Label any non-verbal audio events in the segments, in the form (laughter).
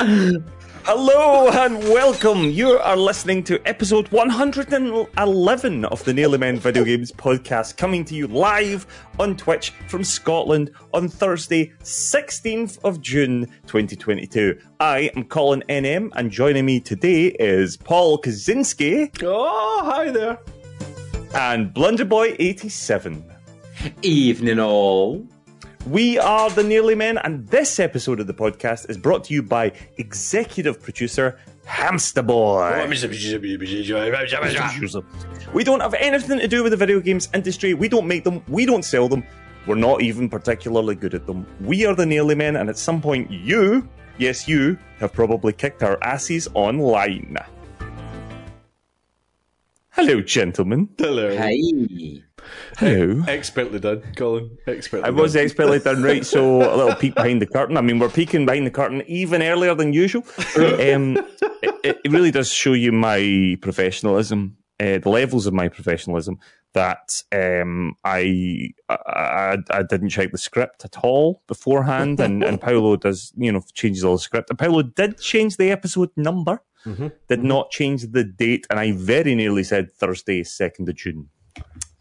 Hello and welcome. You are listening to episode 111 of the Nearly Men Video Games podcast, coming to you live on Twitch from Scotland on Thursday, 16th of June 2022. I am Colin NM, and joining me today is Paul Kaczynski Oh, hi there. and Blunderboy87. Evening all. We are the Nearly Men, and this episode of the podcast is brought to you by executive producer Hamster Boy. We don't have anything to do with the video games industry. We don't make them. We don't sell them. We're not even particularly good at them. We are the Nearly Men, and at some point, you, yes, you, have probably kicked our asses online. Hello, gentlemen. Hello. Hey. Hello. Expertly done, Colin. Expertly I was expertly done right, so a (laughs) little peek behind the curtain. I mean, we're peeking behind the curtain even earlier than usual. Um, it, it really does show you my professionalism, uh, the levels of my professionalism. That um, I, I I didn't check the script at all beforehand, and, and (laughs) Paolo does you know changes all the script. And Paolo did change the episode number, did not change the date, and I very nearly said Thursday, second of June.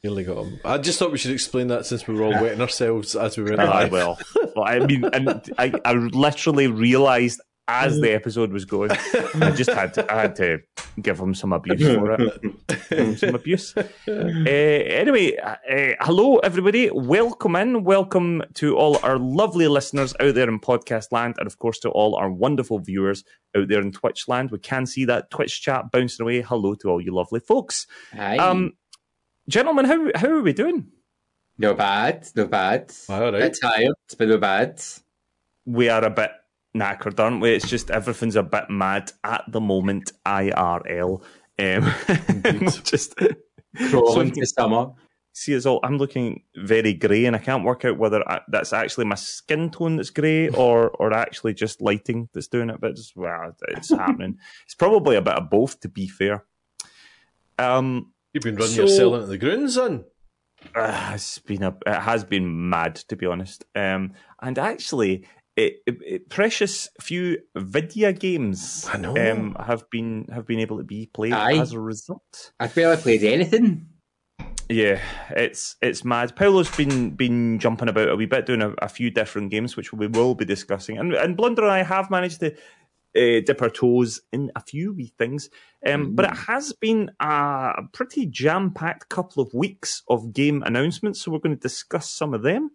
Nearly got him. I just thought we should explain that since we were all wetting ourselves as we went (laughs) I live. will. Well, I mean, and I, I literally realised as the episode was going, I just had to, I had to give him some abuse for it. Some abuse. Uh, (laughs) anyway, uh, hello everybody. Welcome in. Welcome to all our lovely listeners out there in podcast land, and of course to all our wonderful viewers out there in Twitch land. We can see that Twitch chat bouncing away. Hello to all you lovely folks. Hi. Um, gentlemen, how how are we doing? no bad. No bad. All right. Bit tired, but no bad. we are a bit knackered, aren't we? It's just everything's a bit mad at the moment. IRL. Um, (laughs) just Crawling to summer. see it's all. I'm looking very grey, and I can't work out whether I, that's actually my skin tone that's grey (laughs) or or actually just lighting that's doing it. But it's, well, it's happening. It's probably a bit of both, to be fair. Um, You've been running So- your cell into the ground, son. Uh, it's been a it has been mad to be honest. Um, and actually, it, it, it- precious few video games I know. um have been have been able to be played Aye. as a result. I've barely played anything. Yeah, it's it's mad. Paulo's been been jumping about a wee bit, doing a, a few different games, which we will be discussing. And and Blunder and I have managed to uh, dip our toes in a few wee things. Um, But it has been a pretty jam packed couple of weeks of game announcements, so we're going to discuss some of them.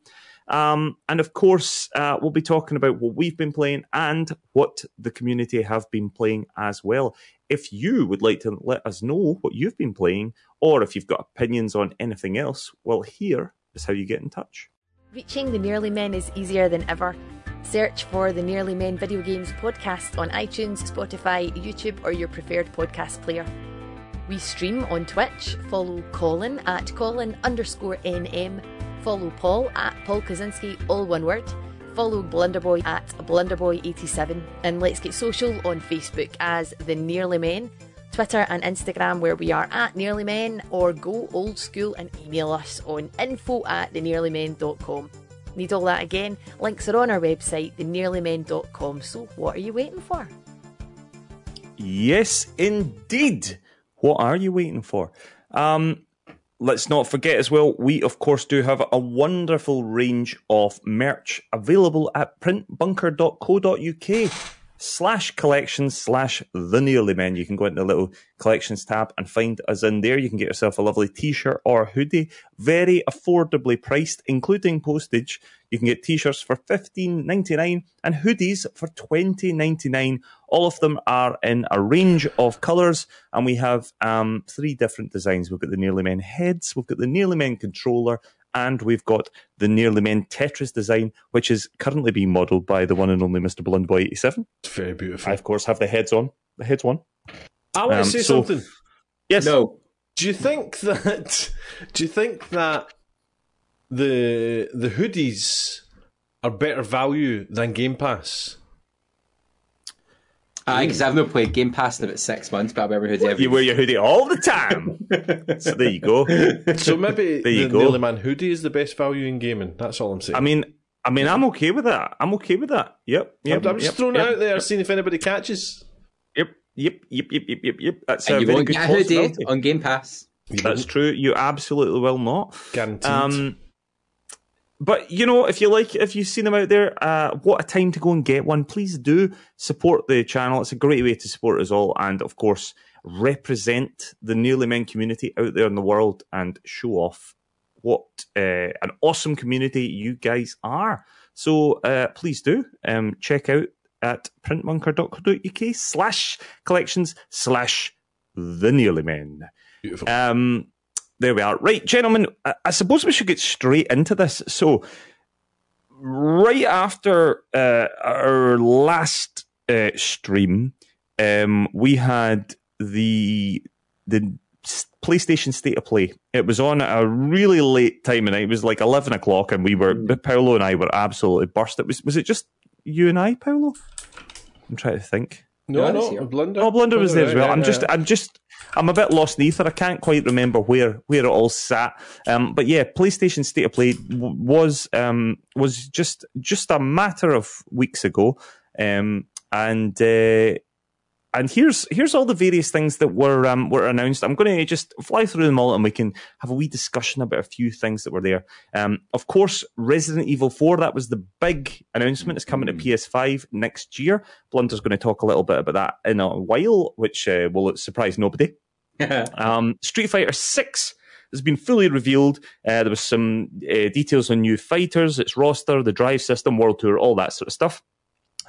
Um, and of course, uh, we'll be talking about what we've been playing and what the community have been playing as well. If you would like to let us know what you've been playing, or if you've got opinions on anything else, well, here is how you get in touch. Reaching the Nearly Men is easier than ever. Search for the Nearly Men Video Games podcast on iTunes, Spotify, YouTube, or your preferred podcast player. We stream on Twitch. Follow Colin at Colin underscore NM. Follow Paul at Paul Kaczynski, all one word. Follow Blunderboy at Blunderboy87. And let's get social on Facebook as The Nearly Men, Twitter and Instagram where we are at Nearly Men, or go old school and email us on info at thenearlymen.com. Need all that again? Links are on our website, thenearlymen.com. So what are you waiting for? Yes, indeed. What are you waiting for? Um, let's not forget as well, we of course do have a wonderful range of merch available at printbunker.co.uk slash collections slash the nearly men. You can go into the little collections tab and find us in there. You can get yourself a lovely t-shirt or hoodie, very affordably priced, including postage. You can get t-shirts for fifteen ninety nine and hoodies for twenty ninety nine. All of them are in a range of colours, and we have um, three different designs. We've got the Nearly Men heads, we've got the Nearly Men controller, and we've got the Nearly Men Tetris design, which is currently being modelled by the one and only Mr. Blundboy eighty seven. It's very beautiful. I of course have the heads on. The heads on. I want Um, to say so- something. Yes. No. Do you think that? Do you think that the the hoodies are better value than Game Pass? Aye, because I've not played Game Pass in about six months, but I'll be every hoodie every You wear your hoodie all the time. so there you go. So maybe There you the go. Nearly Man hoodie is the best value in gaming. That's all I'm saying. I mean, I mean, I'm okay with that. I'm okay with that. Yep. yep I'm, I'm just yep, throwing yep, it out there, seeing if anybody catches. Yep. Yep. Yep. Yep. Yep. Yep. Yep. That's And a you very won't good get a hoodie on Game Pass. That's true. You absolutely will not. Guaranteed. Um, but you know, if you like, if you've seen them out there, uh, what a time to go and get one. Please do support the channel. It's a great way to support us all, and of course, represent the Nearly Men community out there in the world and show off what uh, an awesome community you guys are. So uh, please do um, check out at printbunker.co.uk slash collections slash the Nearly Men. Beautiful. Um, there we are. Right, gentlemen, I, suppose we should get straight into this. So, right after uh, our last uh, stream, um, we had the the PlayStation State of Play. It was on at a really late time of night. It was like eleven o'clock, and we were Paolo and I were absolutely burst. It was was it just you and I, Paolo? I'm trying to think. No, Yeah, no, this year. Blunder. Oh, Blunder was there as well. Yeah, I'm yeah, just. I'm just, I'm a bit lost in ether. I can't quite remember where where it all sat. Um, but yeah, PlayStation State of Play w- was um was just just a matter of weeks ago. Um, and uh, and here's here's all the various things that were um were announced. I'm going to just fly through them all, and we can have a wee discussion about a few things that were there. Um, of course, Resident Evil 4. That was the big announcement. It's coming to PS5 next year. Blunder's going to talk a little bit about that in a while, which uh, will surprise nobody. (laughs) Um, Street Fighter Six has been fully revealed. Uh, there was some uh, details on new fighters, its roster, the drive system, world tour, all that sort of stuff.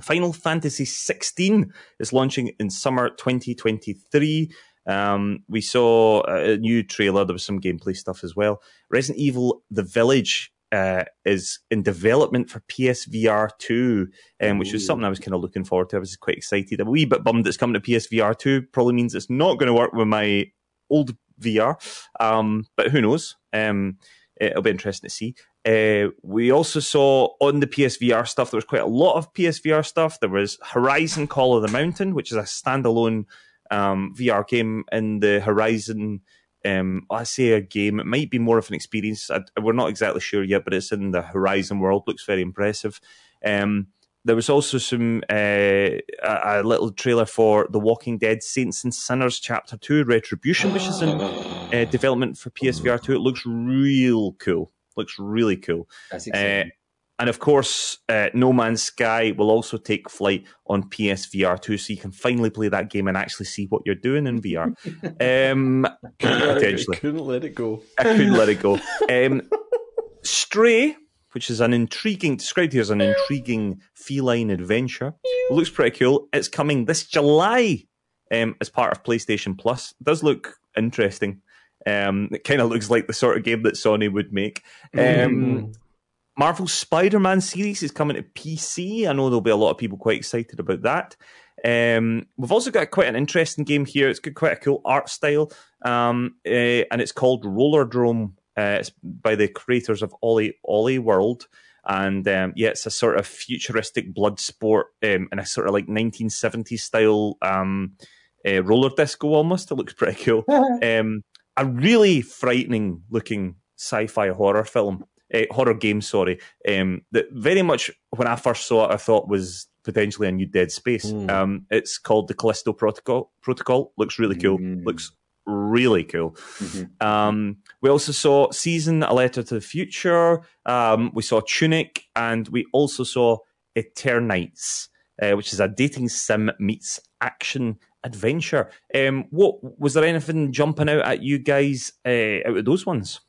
Final Fantasy 16 is launching in summer 2023. Um, we saw a new trailer. There was some gameplay stuff as well. Resident Evil: The Village uh, is in development for PSVR 2, um, which was something I was kind of looking forward to. I was quite excited. A wee bit bummed it's coming to PSVR 2. Probably means it's not going to work with my old VR, um, but who knows? Um, it'll be interesting to see. Uh, we also saw on the PSVR stuff, there was quite a lot of PSVR stuff. There was Horizon Call of the Mountain, which is a standalone um, VR game in the Horizon. Um, I say a game. It might be more of an experience. I, we're not exactly sure yet, but it's in the Horizon world. Looks very impressive. Um, there was also some uh, a, a little trailer for The Walking Dead: Saints and Sinners Chapter Two: Retribution, which is in uh, development for PSVR two. It looks real cool. Looks really cool. That's Uh, and of course, uh, No Man's Sky will also take flight on PSVR 2, so you can finally play that game and actually see what you're doing in VR. (laughs) um, (laughs) potentially. couldn't let it go. I couldn't let it go. (laughs) Um, Stray, which is an intriguing, described here as an intriguing feline adventure, looks pretty cool. It's coming this July um, as part of PlayStation Plus. It does look interesting. Um, it kind of looks like the sort of game that Sony would make. Um, Marvel Spider Man series is coming to PC. I know there'll be a lot of people quite excited about that. Um, we've also got quite an interesting game here. It's got quite a cool art style, um, uh, and it's called Rollerdrome. Uh, it's by the creators of OlliOlli World, and um, yeah, it's a sort of futuristic blood sport um, in a sort of like 1970s style um, uh, roller disco almost. It looks pretty cool. (laughs) um, a really frightening looking sci-fi horror film, uh, horror game. Sorry, um, that very much when I first saw it, I thought was potentially a new Dead Space. Um, it's called the Callisto Protocol. Protocol looks really cool. Looks really cool. Um, we also saw Season, A Letter to the Future. Um, we saw Tunic, and we also saw Eternights, uh, which is a dating sim meets action adventure. Um, what was there anything jumping out at you guys uh, out of those ones?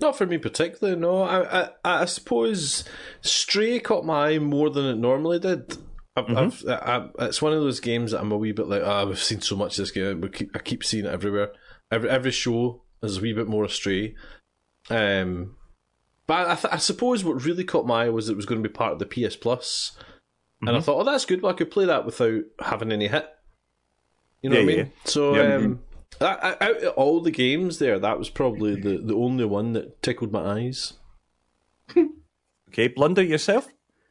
Not for me particularly, no. I, I, I suppose Stray caught my eye more than it normally did. I've, I've, I, it's one of those games that I'm a wee bit like, oh, we've seen so much of this game. We keep, I keep seeing it everywhere. Every every show is a wee bit more astray. Um, but I, th- I suppose what really caught my eye was it was going to be part of the PS plus. Plus, and I thought, oh, that's good. Well, I could play that without having any hit. You know Yeah, what I yeah, mean? So, Yeah. um, I- I- out of all the games there, that was probably the, the only one that tickled my eyes. (laughs) Okay, Blunder yourself.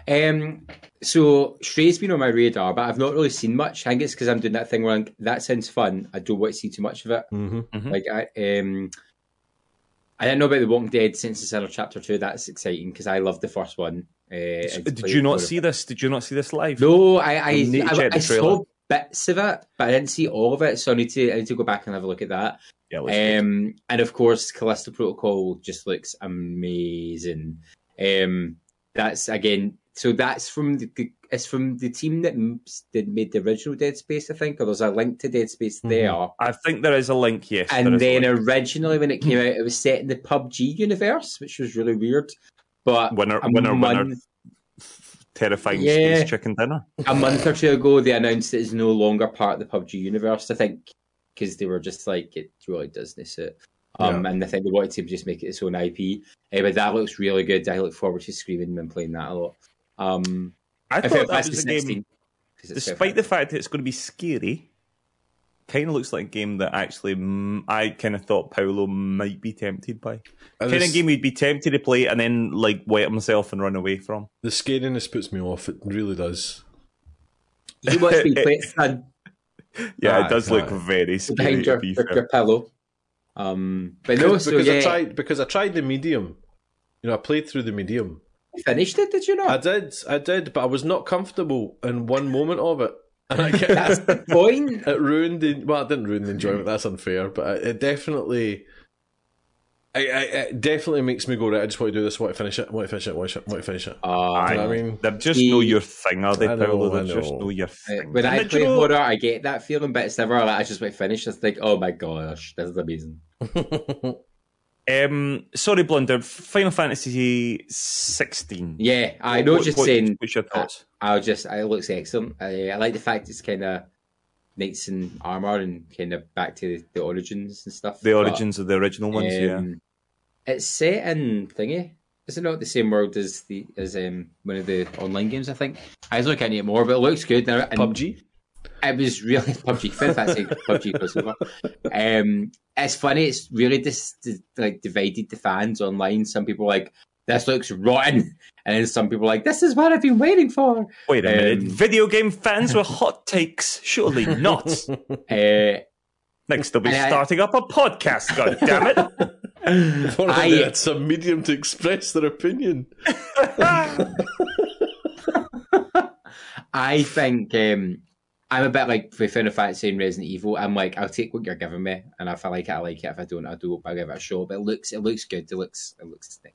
Um, so Stray's been on my radar, but I've not really seen much. I think it's because I'm doing that thing where I'm, that sounds fun. I don't want to see too much of it. Mm-hmm. Like I, um, I didn't know about the Walking Dead since it's in Chapter Two. That's exciting because I loved the first one. Uh, and Did you not for- see this? Did you not see this live? No, I I, You I, I saw bits of it, but I didn't see all of it. So I need to I need to go back and have a look at that. Yeah, it looks good. Um, and of course, Callisto Protocol just looks amazing. Um, that's again, so that's from the, the it's from the team that m- that made the original Dead Space, I think, or there's a link to Dead Space there. I think there is a link. Yes, And then link. originally, when it came (clears throat) out, it was set in the PUBG universe, which was really weird. But Winner, a winner, winner. Terrifying Yeah. space chicken dinner. a month or two ago, they announced it's no longer part of the PUBG universe. I think because they were just like it really doesn't suit. Um, and I think they wanted to just make it its own IP. Uh, but that looks really good. I look forward to screaming and playing that a lot. Um, I thought that was a game. 16, 'cause Despite the fact that it's going to be scary, kind of looks like a game that actually mm, I kind of thought Paolo might be tempted by. And Kind of game he'd be tempted to play and then like wet himself and run away from. The scariness puts me off. It really does. you watch me play it, son, Yeah, Aye, it does look very scary. behind your, To be your, fair. your pillow. Um, but no, because so because yeah, I tried because I tried the medium. You know, I played through the medium. you finished it. Did you not? I did, I did, but I was not comfortable in one moment of it, and (laughs) I get That's the point. it ruined the well, it didn't ruin the enjoyment. That's unfair, but it, it definitely, I, I, it definitely makes me go right. I just want to do this. I want to finish it. I want to finish it. I want to want to finish it. Uh, You know I mean? They're just know your thing, are they, I know, Paolo? I They just know. know your thing. When I And do play horror, I get that feeling, but it's never like I just want to finish. It's like, oh my gosh, this is amazing. (laughs) Um, sorry, Blunder. Final Fantasy sixteen. Yeah, I know. What- just what- saying, What's your thoughts? I'll just. It looks excellent. I, I like the fact it's kind of knights in armor and kind of back to the, the origins and stuff. the but, origins of the original ones. yeah. um, It's set in thingy. Is it not the same world as the as um one of the online games? I think I was looking at it more, but it looks good. And, and PUBG. It was really (laughs) PUBG. Final Fantasy PUBG crossover. Um, it's funny. It's really just like divided the fans online. Some people are like this looks rotten, and then some people are like this is what I've been waiting for. Wait a minute. um, Video game fans were hot takes? Surely not. (laughs) Uh, Next, they'll be And I- starting up a podcast. God damn it! (laughs) Or I- they had some medium to express their opinion. I think um, I'm a bit like with Final Fantasy and Resident Evil. I'm like, I'll take what you're giving me, and if I like it, I like it. If I don't, I don't. I'll give it a shot. But it looks, it looks good. It looks, it looks. Sick.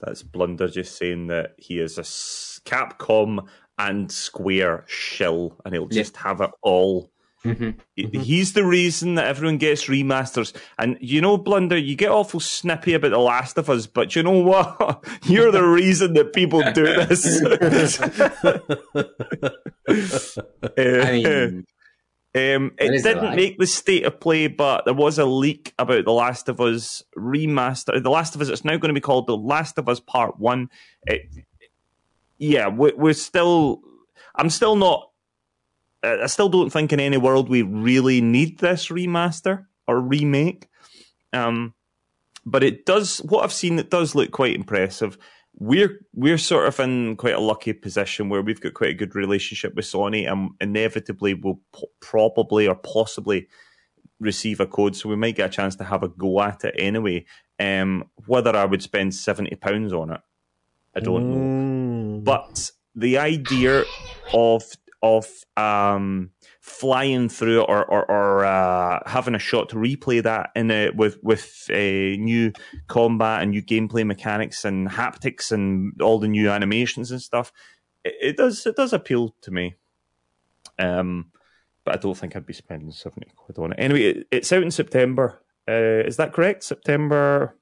That's Blunder just saying that he is a Capcom and Square shill, and he'll just have it all. Mm-hmm. He- mm-hmm. He's the reason that everyone gets remasters. And you know, Blunder, you get awful snippy about The Last of Us, but you know what? (laughs) You're the reason that people do this. (laughs) Eh, I mean, eh. Um, it That is a didn't make the state of play, but there was a leak about The Last of Us remaster. The Last of Us, it's now going to be called The Last of Us Part 1. It, yeah, we, we're still. I'm still not. I still don't think in any world we really need this remaster or remake. Um, but it does. What I've seen, it does look quite impressive. We're we're sort of in quite a lucky position where we've got quite a good relationship with Sony, and inevitably we'll po- probably or possibly receive a code, so we might get a chance to have a go at it anyway. Um, whether I would spend seventy pounds on it, I don't know. Mm. But the idea of of um, flying through or or, or uh, having a shot to replay that in a, with with a new combat and new gameplay mechanics and haptics and all the new animations and stuff, it, it does it does appeal to me. Um, but I don't think I'd be spending seventy quid on it. Anyway, it, it's out in September. Uh, is that correct? September.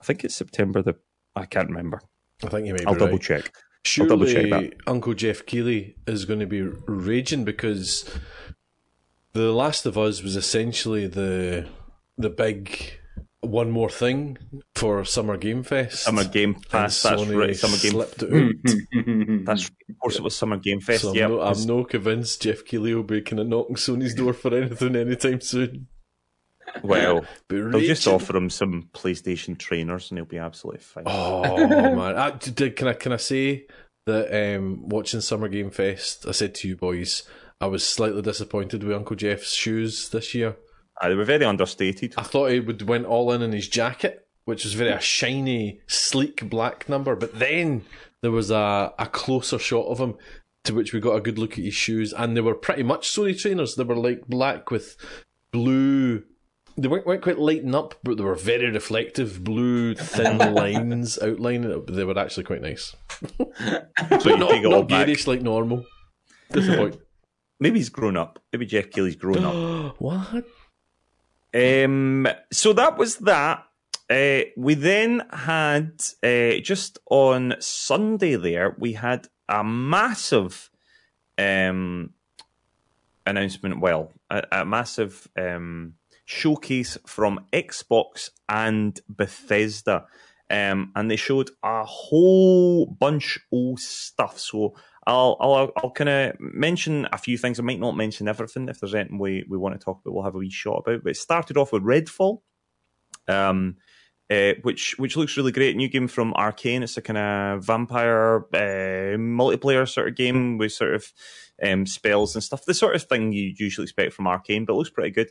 I think it's September. The I can't remember. I think you may I'll double right. check. I'll double check Surely that. Uncle Jeff Keighley is going to be raging because The Last of Us was essentially the the big one more thing for Summer Game Fest. Summer Game Fest. That's Sony right. Summer Game. slipped it out. (laughs) That's of course it was Summer Game Fest. So I'm, yeah, no, I'm no convinced Jeff Keighley will be kind of knocking Sony's door for anything anytime soon. Well, (laughs) they'll just offer him some PlayStation trainers, and he'll be absolutely fine. Oh (laughs) man! I, did, can I can I say that um, watching Summer Game Fest, I said to you boys, I was slightly disappointed with Uncle Jeff's shoes this year. Uh, they were very understated. I thought he would went all in in his jacket, which was very a shiny, sleek black number. But then there was a, a closer shot of him, to which we got a good look at his shoes, and they were pretty much Sony trainers. They were like black with blue. They weren't, weren't quite lighting up, but they were very reflective, blue thin (laughs) lines outlining it. They were actually quite nice. (laughs) But you not, take it not garish like normal. Disappoint. (gasps) Maybe he's grown up. Maybe Jeff Keighley's grown up. (gasps) what? Um, so that was that. Uh, we then had uh, just on Sunday there we had a massive um, announcement. Well, a, a massive um, showcase from Xbox and Bethesda, um, and they showed a whole bunch of stuff. So. I'll I'll, I'll kind of mention a few things. I might not mention everything. If there's anything we, we want to talk about, we'll have a wee shot about. But it started off with Redfall, um, uh, which which looks really great. New game from Arcane. It's a kind of vampire uh, multiplayer sort of game with sort of um, spells and stuff. The sort of thing you usually expect from Arcane, but it looks pretty good.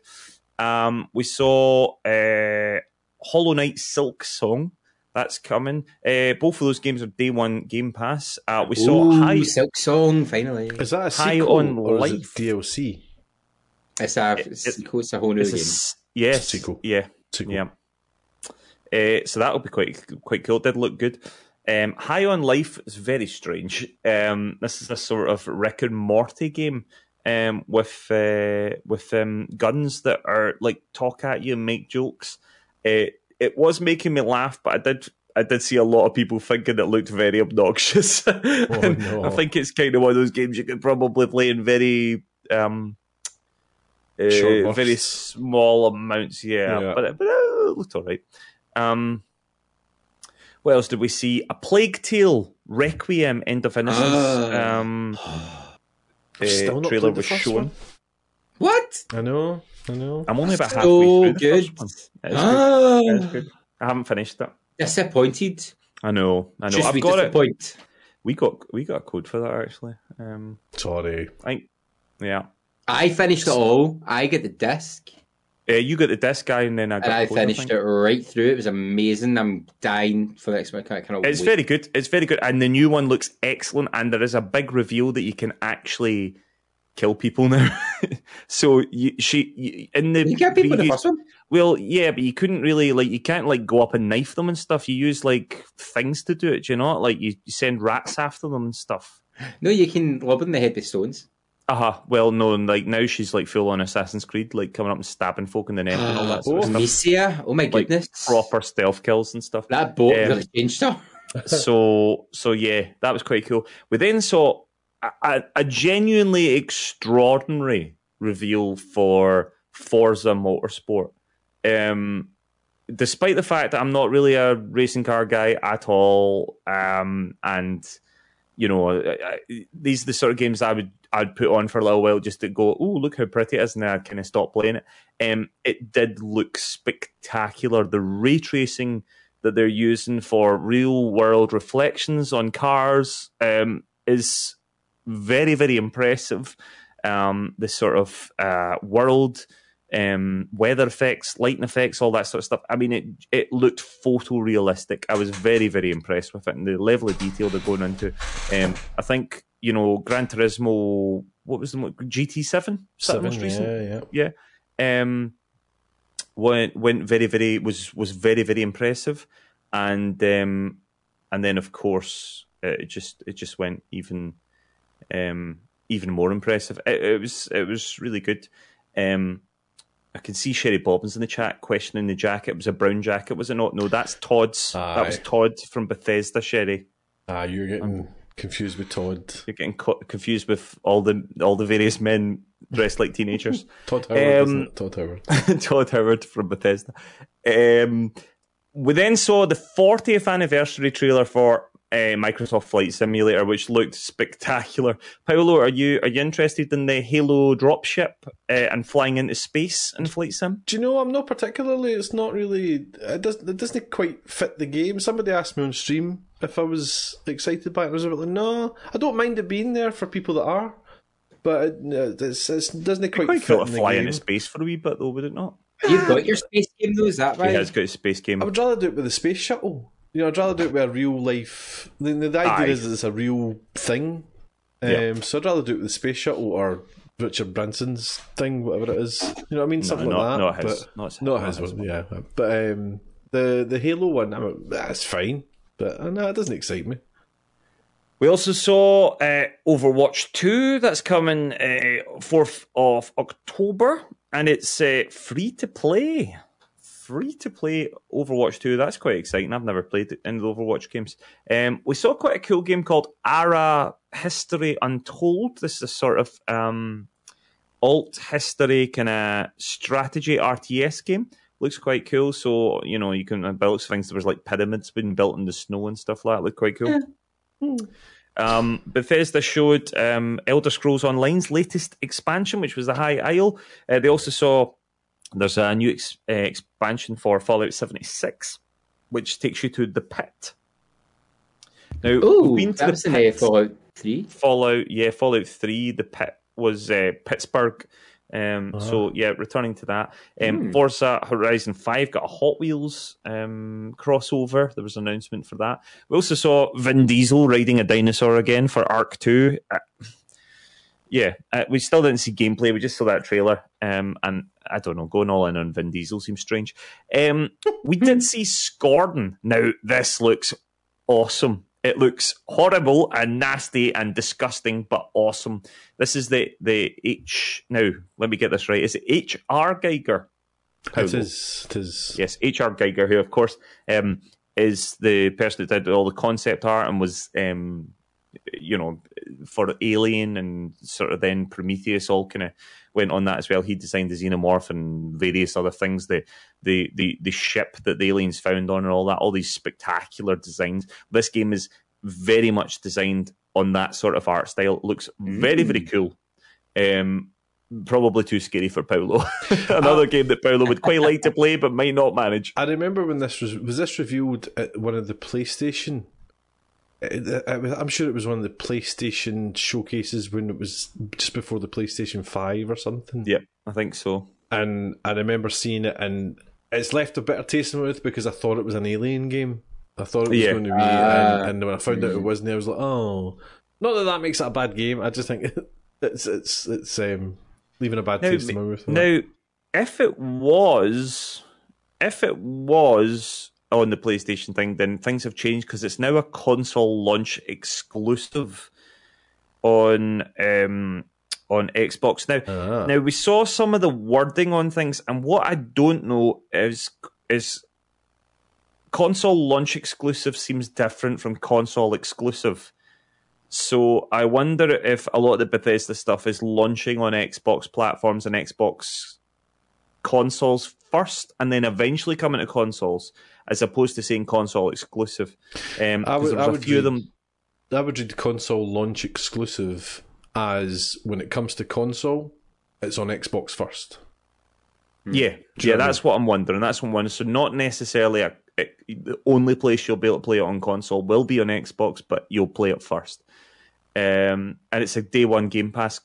Um, we saw uh, Hollow Knight Silksong. That's coming. Uh, both of those games are day one Game Pass. Uh, we saw Ooh, High. Silk Song, finally. Is that a High sequel on or is it Life. DLC? It's a, It- it's, it's a whole new It's a game. s- yes, Sequel. yeah, Sequel. yeah. Uh, so that'll be quite quite cool. It did look good. Um, High on Life is very strange. Um, this is a sort of Rick and Morty game um, with uh, with um, guns that are like talk at you and make jokes. Uh, it was making me laugh, but I did I did see a lot of people thinking it looked very obnoxious. (laughs) And no. I think it's kind of one of those games you could probably play in very um, uh, very small amounts. Yeah, Yeah. but it, but it looked all right. Um, what else did we see? A Plague Tale Requiem End of Innocence Ah. um, I've (sighs) still uh, not trailer played the was first shown. one. What? I know, I know. I'm only about So halfway through the good. first one. It is Ah, good. It is good. I haven't finished it. disappointed. I know. I know. Just I've be got it. disappointed. We got we got a code for that actually. Um, Sorry. I think yeah. I finished it all. I get the disc, Uh, you got the disc guy, and then I got. and I finished it right through. It was amazing. I'm dying for the next one. I cannot It's wait. very good. It's very good, and the new one looks excellent. And there is a big reveal that you can actually kill people (laughs) now. so you, she you, in the You people in the first one. Well, yeah, but you couldn't really like you can't like go up and knife them and stuff. You use like things to do it. Do you know? Like you, you send rats after them and stuff. No, you can lob them in the head with stones. Uh huh. Well, no, and like now she's like full on Assassin's Creed, like coming up and stabbing folk in the neck and all that sort of stuff. Amicia, oh my Like goodness, proper stealth kills and stuff. that boat Um, really changed her. (laughs) so so yeah, that was quite cool. We then saw a, a, a genuinely extraordinary reveal for Forza Motorsport. Um, despite the fact that I'm not really a racing car guy at all, um, and you know, I, I, these are the sort of games I would I'd put on for a little while just to go, oh, look how pretty it is, and then I'd kind of stop playing it. Um, it did look spectacular. The ray tracing that they're using for real world reflections on cars um, is very, very impressive. Um, this sort of uh, world, um, weather effects, lighting effects, all that sort of stuff. I mean, it it looked photorealistic. I was very, very impressed with it and the level of detail they're going into. Um, I think you know Gran Turismo. What was the GT Seven? Seven, most recent? yeah, yeah. yeah. Um, went went very very was was very very impressive, and um, and then of course uh, it just it just went even um even more impressive. It, it was it was really good. Um, I can see Sherry Bobbins in the chat questioning the jacket. It was a brown jacket, was it not? No, that's Todd's. That was Todd from Bethesda. Sherry, Ah, you're getting confused with Todd. you're getting co- confused with all the all the various men dressed like teenagers. (laughs) Todd Howard, Um? Todd Howard. (laughs) Todd Howard from Bethesda. Um, we then saw the 40th anniversary trailer for uh, Microsoft Flight Simulator, which looked spectacular. Paolo, are you are you interested in the Halo dropship uh, and flying into space in Flight Sim? Do you know? I'm not particularly. It's not really. It doesn't. It doesn't quite fit the game. Somebody asked me on stream if I was excited by it. and I was a like, no, I don't mind it being there for people that are. but it, it's, it's, doesn't quite, Quite fit cool in to the fly game. into space for a wee bit, though, would it not? You've got your space game, though, is that right? He has got a space game. I would rather do it with a space shuttle. You know, I'd rather do it with a real life. The, the, idea Aye. is it's a real thing. Um, Yeah. So I'd rather do it with the space shuttle or Richard Branson's thing, whatever it is. You know what I mean? Something not, like that. not his. but Not his, not his one, yeah. But um, the the Halo one, I mean, that's fine. But uh, no, it doesn't excite me. We also saw uh, Overwatch 2 that's coming uh, 4th of October, and it's uh, free to play. Free to play Overwatch 2. That's quite exciting. I've never played any of the Overwatch games. Um, we saw quite a cool game called Ara History Untold. This is a sort of um, alt history kind of strategy RTS game. Looks quite cool. So, you know, you can build things. There was like pyramids being built in the snow and stuff like that. Looked quite cool. Um, Bethesda showed um, Elder Scrolls Online's latest expansion, which was the High Isle. Uh, they also saw there's a new ex- uh, expansion for Fallout 76, which takes you to the pit. Now, Ooh, we've been to that the was in pit. uh, Fallout 3. Fallout, yeah, Fallout 3, the pit was uh, Pittsburgh. Um, So, yeah, returning to that. Um, Forza Horizon 5 got a Hot Wheels um, crossover. There was an announcement for that. We also saw Vin Diesel riding a dinosaur again for Ark 2. Uh, yeah, uh, we still didn't see gameplay. We just saw that trailer. Um, and I don't know, going all in on Vin Diesel seems strange. Um, we (laughs) did see Scorden. Now, this looks awesome. It looks horrible and nasty and disgusting, but awesome. This is the the H. Now, let me get this right. Is it H.R. Giger? It is. It is. Yes, H.R. Giger, who, of course, um, is the person that did all the concept art and was, um, you know, for Alien and sort of then Prometheus, all kind of went on that as well. He designed the xenomorph and various other things, the the the the ship that the aliens found on and all that, all these spectacular designs. This game is very much designed on that sort of art style. It looks very very cool. Um, probably too scary for Paolo. (laughs) Another (laughs) game that Paolo would quite like to play but might not manage. I remember when this was was this revealed at one of the PlayStation. It- it- it was- I'm sure it was one of the PlayStation showcases when it was just before the PlayStation Five or something. Yeah, I think so. And I remember seeing it, and it's left a bitter taste in my mouth because I thought it was an Alien game. I thought it was Yeah. going to be, Ah. and, and when I found out it wasn't, I was like, oh, not that that makes it a bad game. I just think (laughs) it's it's it's um, leaving a bad Now, taste in my mouth. now, if it was, if it was on the PlayStation thing, then things have changed because it's now a console launch exclusive on um, on Xbox. Now, Ah. now we saw some of the wording on things, and what I don't know is is console launch exclusive seems different from console exclusive. So I wonder if a lot of the Bethesda stuff is launching on Xbox platforms and Xbox consoles first, and then eventually coming to consoles, as opposed to saying console exclusive. Um, I 'cause would- I was a would few of read- them. I would read console launch exclusive as when it comes to console, it's on Xbox first. Yeah, yeah, know what I that's what I'm wondering. That's what I'm wondering. So not necessarily a, it, the only place you'll be able to play it on console will be on Xbox, but you'll play it first. Um, and it's a day one Game Pass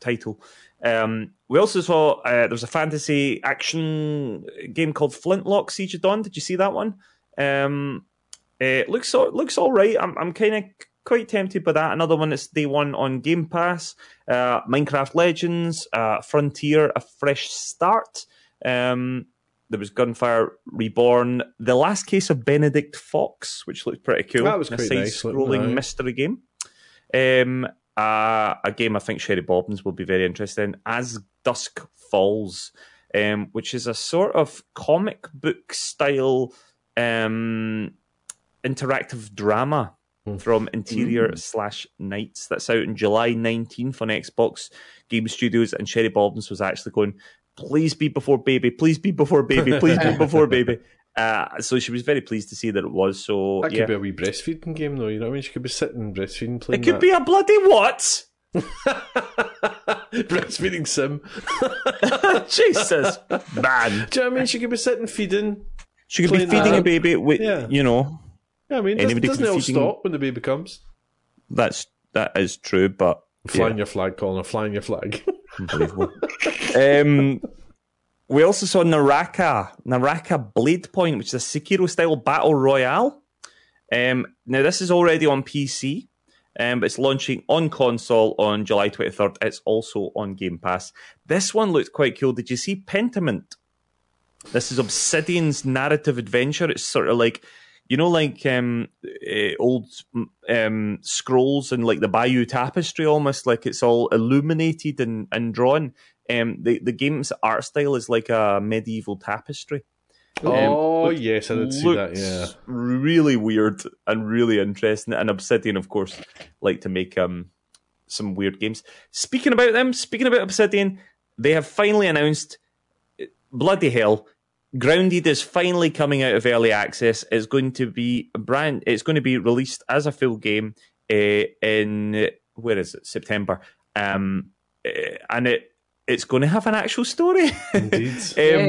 title. Um, we also saw uh, there's a fantasy action game called Flintlock Siege of Dawn. Did you see that one? Um, it looks looks all right. I'm I'm kind of quite tempted by that. Another one that's day one on Game Pass. Uh, Minecraft Legends, uh, Frontier, a fresh start. Um, there was Gunfire Reborn, The Last Case of Benedict Fox, which looked pretty cool. That was a nice side-scrolling aye. mystery game. Um, uh, a game I think Sherry Bobbins will be very interested in. As Dusk Falls, um, which is a sort of comic book style um, interactive drama from Interior slash Nights. That's out in July 19th on Xbox Game Studios. And Sherry Bobbins was actually going, please be before baby, please be before baby, please be (laughs) before baby. Uh, so she was very pleased to see that it was. So That yeah. could be a wee breastfeeding game, though. You know what I mean? She could be sitting breastfeeding, playing it could be a bloody what? (laughs) breastfeeding sim. (laughs) Jesus, man. Do you know what I mean? She could be sitting feeding. She could be feeding a baby with, Yeah. you know, Yeah, I mean, Anybody doesn't be it feeding- stop when the baby comes? that's that is true, but Flying yeah. your flag, Colin. Flying your flag. (laughs) Unbelievable. um, we also saw Naraka, Naraka Blade Point, which is a Sekiro style battle royale. Um, now, this is already on PC, um, but it's launching on console on July 23rd. It's also on Game Pass. This one looked quite cool. Did you see Pentiment? This is Obsidian's narrative adventure. It's sort of like you know, like um, uh, old um, scrolls and like the Bayeux Tapestry, almost like it's all illuminated and, and drawn. Um, the the game's art style is like a medieval tapestry. Um, oh yes, I did see that. Yeah, really weird and really interesting. And Obsidian, of course, like to make um some weird games. Speaking about them, speaking about Obsidian, they have finally announced. Bloody hell! Grounded is finally coming out of early access. It's going to be a brand. It's going to be released as a full game uh, in where is it September, um, uh, and it it's going to have an actual story. (laughs) Indeed, um,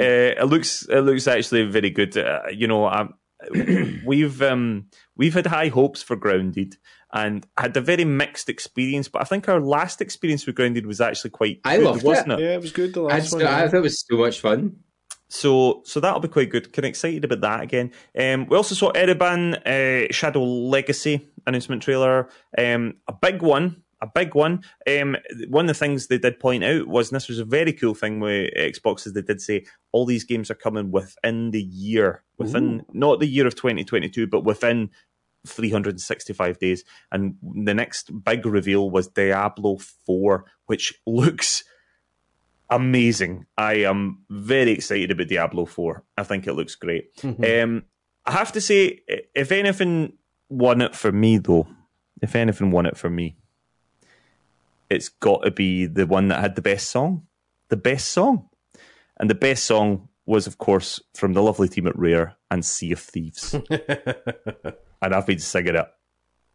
uh, it looks it looks actually very good. you know, (clears throat) we've um, we've had high hopes for Grounded and had a very mixed experience. But I think our last experience with Grounded was actually quite. I good, loved wasn't it. it. Yeah, it was good. The last one. I thought it was so much fun. So, so that'll be quite good. Kind of excited about that again. Um, we also saw Ereban uh, Shadow Legacy announcement trailer. Um, a big one, a big one. Um, one of the things they did point out was, and this was a very cool thing with Xbox, is they did say all these games are coming within the year, within Ooh. not the year of 2022, but within 365 days. And the next big reveal was Diablo 4, which (laughs) looks amazing. I am very excited about Diablo 4. I think it looks great. Mm-hmm. Um, I have to say, if anything won it for me, though, if anything won it for me, it's got to be the one that had the best song. The best song. And the best song was, of course, from the lovely team at Rare and Sea of Thieves. (laughs) and I've been singing it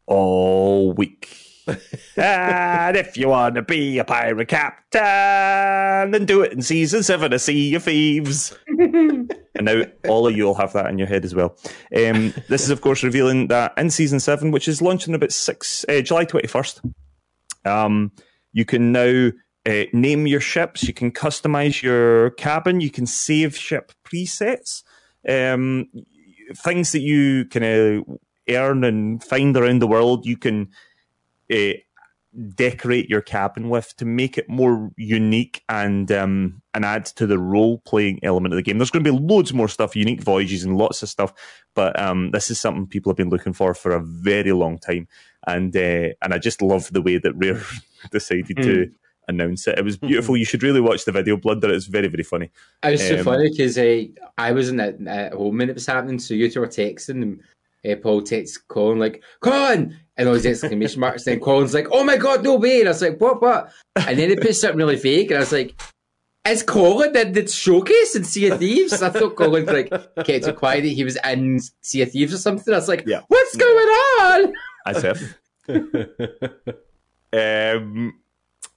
all week. (laughs) and if you want to be a pirate captain, then do it in season seven of Sea of Thieves. (laughs) and now all of you will have that in your head as well. Um, this is, of course, revealing that in season seven, which is launching about six uh, July twenty first, um, you can now uh, name your ships. You can customize your cabin. You can save ship presets. Um, things that you kind of earn and find around the world, you can uh, decorate your cabin with to make it more unique and um, and add to the role playing element of the game. There's going to be loads more stuff, unique voyages and lots of stuff, but um, this is something people have been looking for for a very long time, and uh, and I just love the way that Rare (laughs) decided mm. to hmm. announce it. It was beautiful. Mm-hmm. You should really watch the video, Blunder. It's very, very funny. It was so um, funny because uh, I wasn't at, at, home when it was happening, so you two were texting, and uh, Paul texts Colin like, Colin! And all these exclamation marks. Then Colin's like, oh my god, no way! And I was like, what, what? And then he put something really fake, and I was like, is Colin in the showcase in Sea of Thieves? I thought Colin like kept it quiet that he was in Sea of Thieves or something. I was like, yeah. what's going on? As if. (laughs) um,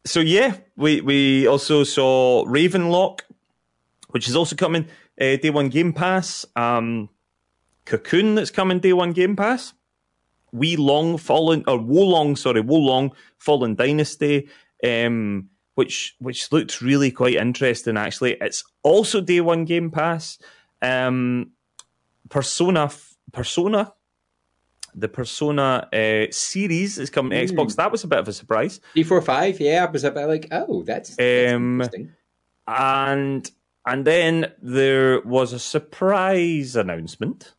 so yeah, we we also saw Ravenlock, which is also coming uh, day one Game Pass. Um, Cocoon that's coming day one Game Pass. We Long Fallen or Wo Long, sorry, Wo Long Fallen Dynasty, um, which which looked really quite interesting actually. It's also day one Game Pass. Um, Persona Persona the Persona uh, series is coming to mm. Xbox. That was a bit of a surprise. D four five, Yeah, I was a bit like, oh, that's, that's um, interesting. And and then there was a surprise announcement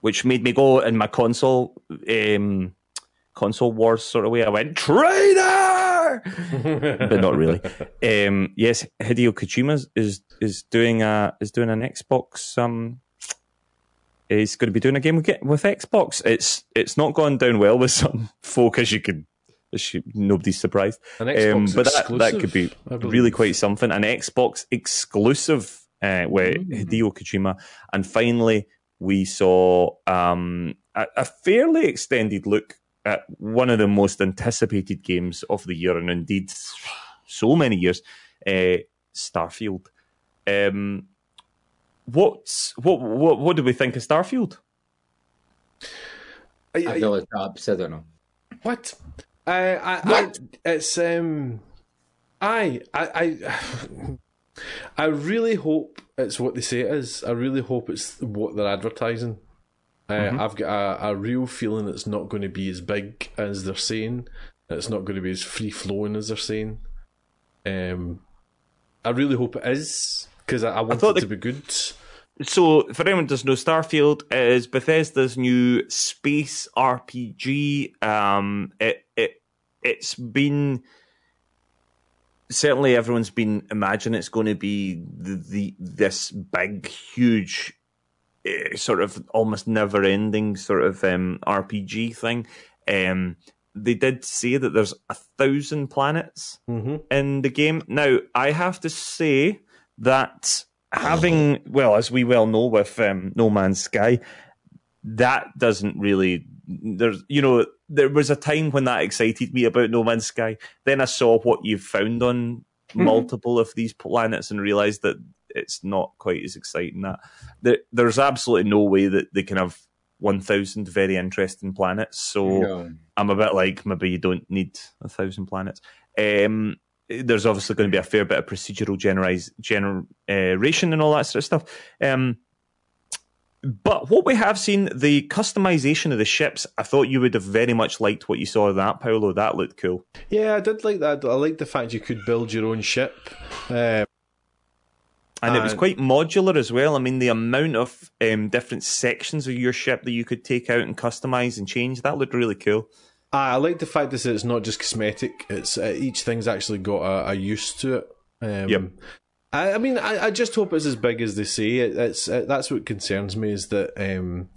which made me go in my console um, console wars sort of way. I went traitor, (laughs) but not really. Um, yes, Hideo Kojima is is doing a is doing an Xbox. Um, is going to be doing a game with, with Xbox. It's it's not gone down well with some (laughs) folk, as you could. nobody's surprised, um, but that, that could be really quite something. An Xbox exclusive uh, with mm. Hideo Kojima, and finally we saw um, a, a, fairly extended look at one of the most anticipated games of the year, and indeed so many years, uh, Starfield. Um, what's what, what what do we think of Starfield? I, I, I feel like I don't know. What? I, I, What? I, it's um, I, I, I, I really hope it's what they say it is. I really hope it's what they're advertising. Uh, I've got a, a real feeling it's not going to be as big as they're saying. It's not going to be as free flowing as they're saying. Um, I really hope it is because I, I want thought it to be good. So, for anyone who doesn't know, Starfield is Bethesda's new space RPG. Um, it it it's been certainly everyone's been imagining it's going to be the, the this big, huge, eh, sort of almost never-ending sort of um, RPG thing. Um, they did say that there's a thousand planets in the game. Now, I have to say that having, well, as we well know with um, No Man's Sky, that doesn't really. There's, you know, there was a time when that excited me about No Man's Sky. Then I saw what you've found on multiple of these planets and realized that it's not quite as exciting. That there, there's absolutely no way that they can have 1,000 very interesting planets. So No. I'm a bit like maybe you don't need a thousand planets. Um, there's obviously going to be a fair bit of procedural generalize, generation and all that sort of stuff. Um, but what we have seen, the customization of the ships, I thought you would have very much liked what you saw of that, Paolo. That looked cool. Yeah, I did like that. I liked the fact you could build your own ship. Um, And it was quite modular as well. I mean, the amount of um, different sections of your ship that you could take out and customize and change, that looked really cool. I I like the fact that it's not just cosmetic. It's uh, each thing's actually got a, a use to it. Um, Yep. I, I mean, I, I just hope it's as big as they say. It, it's uh, that's what concerns me is that um,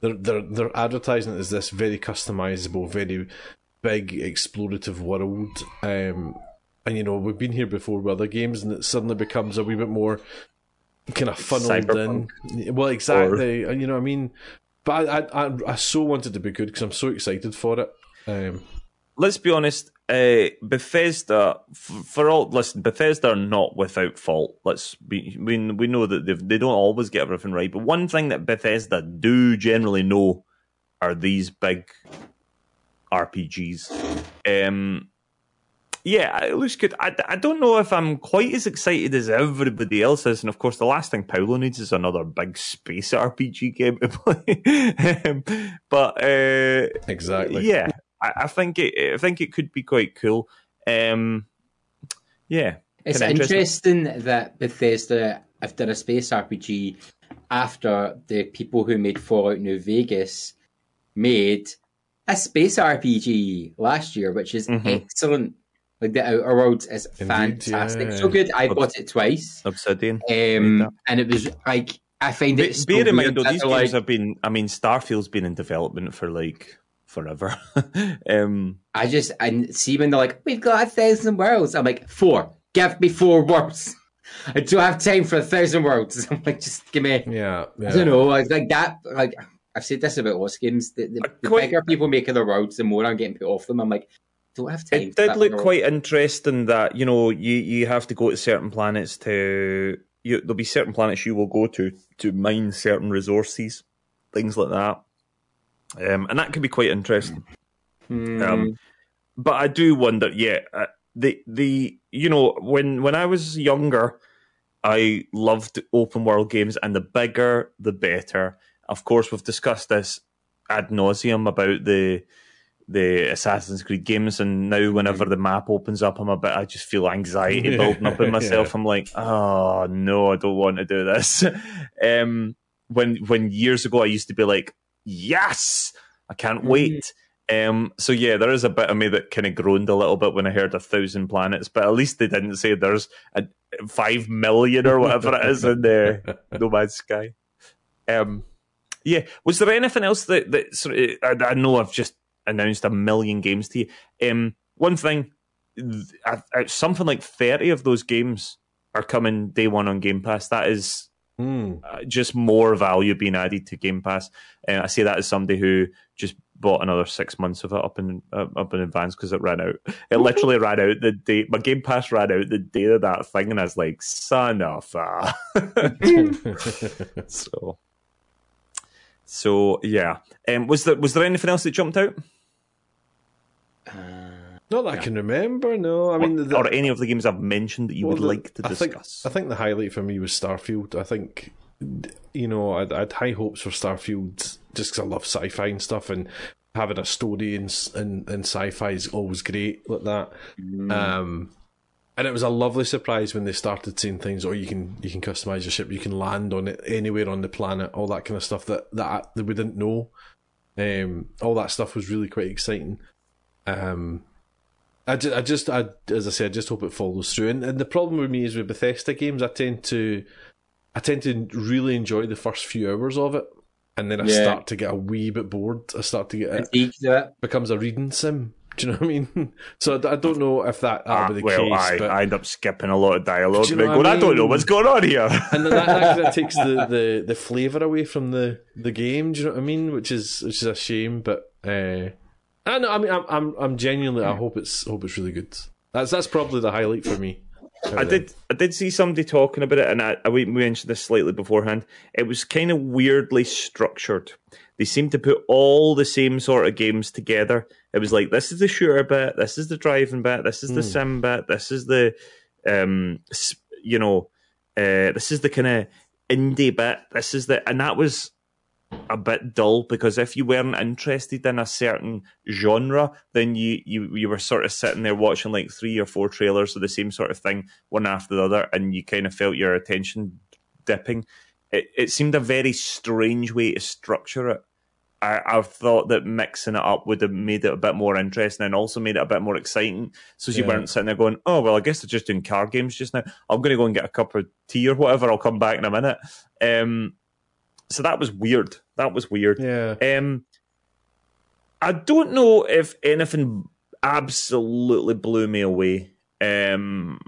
they're they're they're advertising it as this very customizable, very big explorative world. Um, and you know, we've been here before with other games, and it suddenly becomes a wee bit more kind of funneled Cyberpunk. in. Well, exactly. And you know, what I mean, but I I, I, I so wanted to be good because I'm so excited for it. Um, let's be honest. Uh, Bethesda, f- for all listen, Bethesda are not without fault. Let's be. We we know that they've, they don't always get everything right, but one thing that Bethesda do generally know are these big RPGs. Um, yeah, it looks good. I, I don't know if I'm quite as excited as everybody else is, and of course, the last thing Paolo needs is another big space RPG game to play. (laughs) um, but uh, exactly. yeah, I, I think it. I think it could be quite cool. Um, yeah, It's Kinda interesting that Bethesda have done a space RPG after the people who made Fallout New Vegas made a space RPG last year, which is Mhm. excellent. Like the Outer Worlds is Indeed, fantastic. yeah. So good. I bought it twice. Obsidian. Um, and it was like I find Be- it so bear in mind, though, these games like, have been. I mean, Starfield's been in development for like forever. (laughs) um, I just and see when they're like, "We've got a thousand worlds." I'm like, four. Give me four worlds. (laughs) I don't have time for a thousand worlds. (laughs) I'm like, just give me. Yeah, yeah. I don't know. Like, like that. Like I've said this about lots of games. The, the, the quite- bigger people making their worlds, the more I'm getting put off them. I'm like, don't have time. it did look quite interesting that you know you you have to go to certain planets to. You, there'll be certain planets you will go to to mine certain resources, things like that, um, and that could be quite interesting. Hmm. Um, but I do wonder, yeah, uh, the the you know when when I was younger, I loved open world games, and the bigger the better. Of course, we've discussed this ad nauseum about the the Assassin's Creed games, and now whenever the map opens up, I'm a bit. I just feel anxiety (laughs) building up in myself. I'm like, oh no, I don't want to do this. (laughs) um, when when years ago, I used to be like, yes, I can't wait. Um, so yeah, there is a bit of me that kind of groaned a little bit when I heard a thousand planets, but at least they didn't say there's a five million or whatever it is in there. (laughs) No Man's Sky. Um, yeah, was there anything else that that sort of, I, I know I've just announced a million games to you. Um, one thing, th- I- I- something like thirty of those games are coming day one on Game Pass. That is Uh, just more value being added to Game Pass. Uh, I say that as somebody who just bought another six months of it up in uh, up in advance because it ran out. It literally ran out the day my Game Pass ran out the day of that thing, and I was like, "Son of a." (laughs) (laughs) so, so yeah. Um, was there was there anything else that jumped out? Not that I can remember. No, I mean, the, or any of the games I've mentioned that you well, would the- like to I think, discuss. I think the highlight for me was Starfield. I think, you know, I'd, I'd high hopes for Starfield just because I love sci-fi and stuff, and having a story in in, in sci-fi is always great like that. Um, and it was a lovely surprise when they started saying things, or you can you can customize your ship, you can land on it anywhere on the planet, all that kind of stuff that that, that we didn't know. Um, all that stuff was really quite exciting. Um, I just, I just, I, as I said, I just hope it follows through. And, and the problem with me is with Bethesda games, I tend to, I tend to really enjoy the first few hours of it, and then I Yeah. start to get a wee bit bored. I start to get it it. becomes a reading sim. Do you know what I mean? (laughs) So I I don't know if that that'll Ah, be the well, case. I, but I end up skipping a lot of dialogue. Do you know what going, I I don't know what's going on here. and that, (laughs) that, that takes the, the, the flavour away from the, the game. Do you know what I mean? Which is which is a shame. But uh, I know. I mean, I'm I'm, I'm genuinely. I hope it's hope it's really good. That's that's probably the highlight for me. I did. I did see somebody talking about it, and I, I we mentioned this slightly beforehand. It was kind of weirdly structured. They seemed to put all the same sort of games together. It was like this is the shooter bit, this is the driving bit, this is the sim bit, this is the, um, you know, uh, this is the kind of indie bit. This is the, and that was a bit dull because if you weren't interested in a certain genre, then you, you you were sort of sitting there watching like three or four trailers of the same sort of thing, one after the other, and you kind of felt your attention dipping. It it seemed a very strange way to structure it. I, I thought that mixing it up would have made it a bit more interesting and also made it a bit more exciting. So you Yeah. weren't sitting there going, "Oh well, I guess they're just doing card games just now. I'm going to go and get a cup of tea or whatever. I'll come back in a minute." Um, so that was weird. That was weird. Yeah. Um, I don't know if anything absolutely blew me away. Um,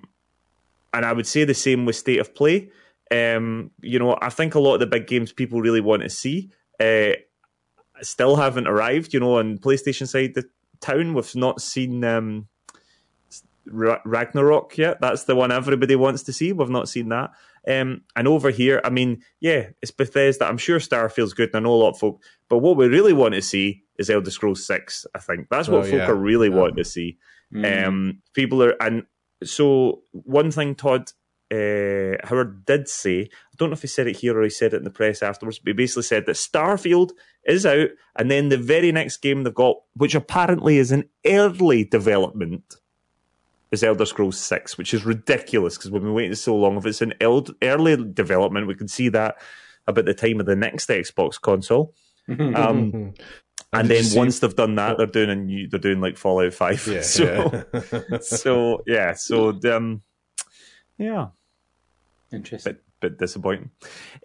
and I would say the same with State of Play. Um, you know, I think a lot of the big games people really want to see uh, still haven't arrived. You know, on PlayStation side, the town we've not seen um, Ra- Ragnarok yet. That's the one everybody wants to see. We've not seen that. Um, and over here, I mean, yeah, it's Bethesda. I'm sure Starfield's good, and I know a lot of folk. But what we really want to see is Elder Scrolls Six. I think that's what Oh, folk yeah. are really Yeah. wanting to see. Mm. Um, people are, and so one thing Todd uh, Howard did say, I don't know if he said it here or he said it in the press afterwards, but he basically said that Starfield is out, and then the very next game they've got, which apparently is an early development, is Elder Scrolls 6, which is ridiculous because we've been waiting so long. If it's an eld- early development, we can see that about the time of the next Xbox console. (laughs) Um, and then see- once they've done that, they're doing a new, they're doing like Fallout 5. Yeah. (laughs) so, yeah. (laughs) so yeah, so um, yeah, Interesting. bit bit disappointing.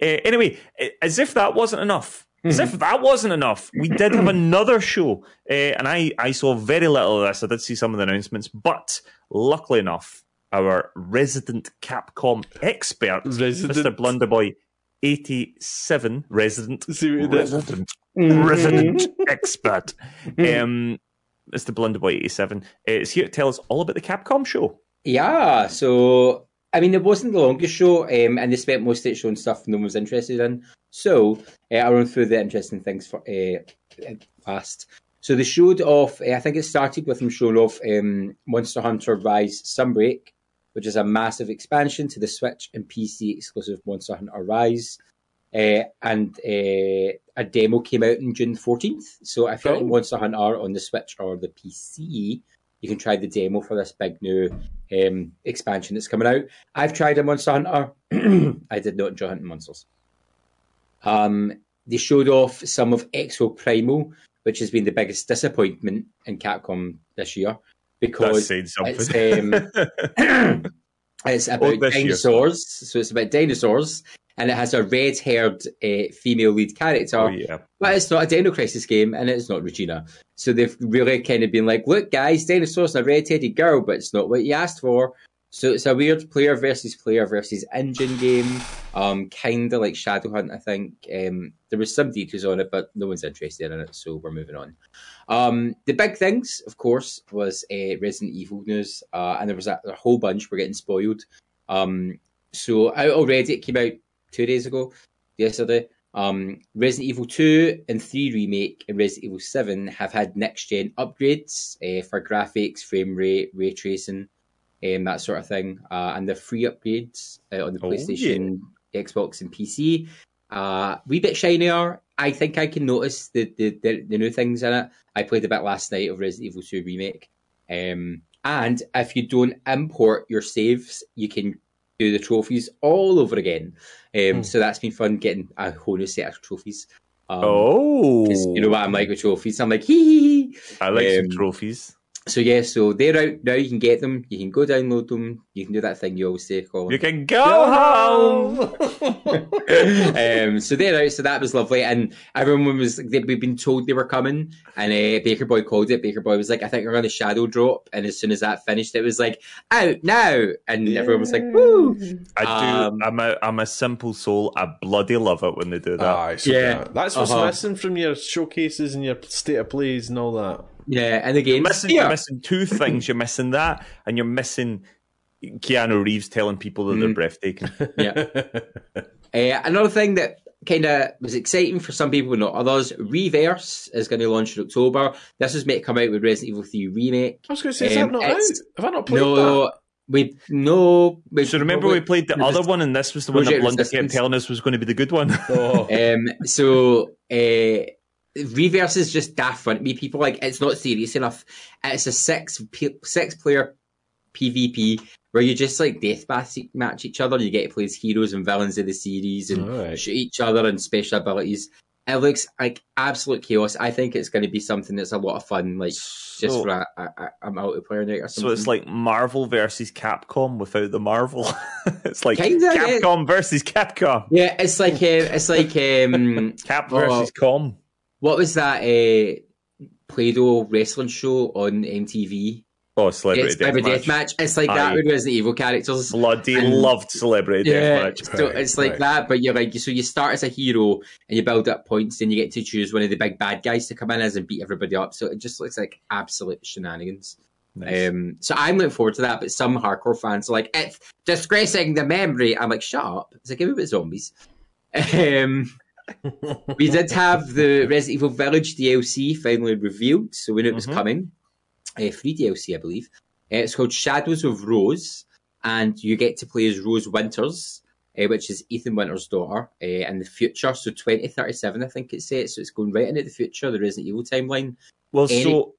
Uh, anyway, eh, as if that wasn't enough. As if that wasn't enough, we did have (clears throat) another show, uh, and I, I saw very little of this. I did see some of the announcements, but luckily enough, our resident Capcom expert, Resident. Mr. Blunderboy, eighty-seven, resident, See what he did? resident, resident expert, (laughs) um, Mr. Blunderboy, eighty-seven, is here to tell us all about the Capcom show. Yeah, so I mean, it wasn't the longest show, um, and they spent most of it showing stuff no one was interested in. So uh, I'll run through the interesting things for uh, fast. So they showed off. Uh, I think it started with them showing off um, Monster Hunter Rise Sunbreak, which is a massive expansion to the Switch and PC exclusive Monster Hunter Rise. Uh, and uh, a demo came out on June 14th. So if you're Oh. in Monster Hunter on the Switch or the PC, you can try the demo for this big new um, expansion that's coming out. I've tried a Monster Hunter. (clears throat) I did not enjoy hunting monsters. Um, they showed off some of Exoprimal, which has been the biggest disappointment in Capcom this year because it's, um, (laughs) (coughs) it's about dinosaurs. So it's about dinosaurs, and it has a red-haired uh, female lead character. oh yeah. But it's not a Dino Crisis game, and it's not Regina. So they've really kind of been like, look, guys, dinosaurs and a red-headed girl, but it's not what you asked for. So it's a weird player versus player versus engine game, um, kind of like Shadowhunt, I think. Um, there was some details on it, but no one's interested in it, so we're moving on. Um, the big things, of course, was uh, Resident Evil news, uh, and there was a, a whole bunch were getting spoiled. Um, so out already, it came out two days ago, yesterday. Um, Resident Evil 2 and 3 Remake and Resident Evil 7 have had next gen upgrades uh, for graphics, frame rate, ray tracing, um, that sort of thing. Uh, and the free upgrades uh, on the Oh, PlayStation, Xbox, and PC. Uh, wee bit shinier. I think I can notice the, the, the, the new things in it. I played a bit last night of Resident Evil 2 Remake. Um, and if you don't import your saves, you can do the trophies all over again. Um, Hmm. So that's been fun getting a whole new set of trophies. Um, Oh, you know what I'm like with trophies. I'm like, hee. I like some um, trophies. So yeah, so they're out now. You can get them. You can go download them. You can do that thing you always say, Colin. You can go home. (laughs) um, so they're out. So that was lovely, and everyone was they, we've been told they were coming, and uh, Baker Boy called it. Baker Boy was like, "I think we're going to shadow drop," and as soon as that finished, it was like out now, and everyone was like, "Woo!" I do. Um, I'm a I'm a simple soul. I bloody love it when they do that. Aye, Yeah. yeah. That's what's Uh-huh. missing from your showcases and your state of plays and all that. Yeah, and again, you're game missing, you're missing two things. You're missing that, and you're missing Keanu Reeves telling people that they're Mm. breathtaking. (laughs) Yeah. Uh, another thing that kind of was exciting for some people, but not others, Re:Verse is going to launch in October. This was meant to come out with Resident Evil 3 Remake. I was going to say, is Um, that not out? Have I not played No, that? we no. We, So remember we played the other one, and this was the one that Project Blunder kept telling us was going to be the good one. Oh. (laughs) Um, so uh, Re:Verse is just daft to me. People like it's not serious enough. It's a six six player PvP where you just like death match match each other. And you get to play as heroes and villains of the series and Alright. shoot each other and special abilities. It looks like absolute chaos. I think it's going to be something that's a lot of fun, like just So- for a, a, a- multiplayer night or something. So it's like Marvel versus Capcom without the Marvel. (laughs) it's like Kinda, yeah. Capcom versus Capcom. yeah, it's like uh, it's like um, (laughs) Cap Oh. Com. What was that uh, Play-Doh wrestling show on MTV? Oh, Celebrity It's Celebrity Deathmatch. Deathmatch. It's like that Aye. with Resident Evil characters. Bloody And- loved Celebrity Yeah, Deathmatch. so Right, it's like right. that, but you're like, so you start as a hero and you build up points, then you get to choose one of the big bad guys to come in as and beat everybody up. So it just looks like absolute shenanigans. Nice. Um, so I'm looking forward to that, but some hardcore fans are like, it's disgracing the memory. I'm like, shut up. It's like, give me a bit of zombies. (laughs) Um, we did have the Resident Evil Village DLC finally revealed, so we knew it was Mhm. coming. Uh, free DLC, I believe. Uh, it's called Shadows of Rose, and you get to play as Rose Winters, uh, which is Ethan Winters' daughter, uh, in the future. So 2037, I think it says. So it's going right into the future, the Resident Evil timeline. Well, any- so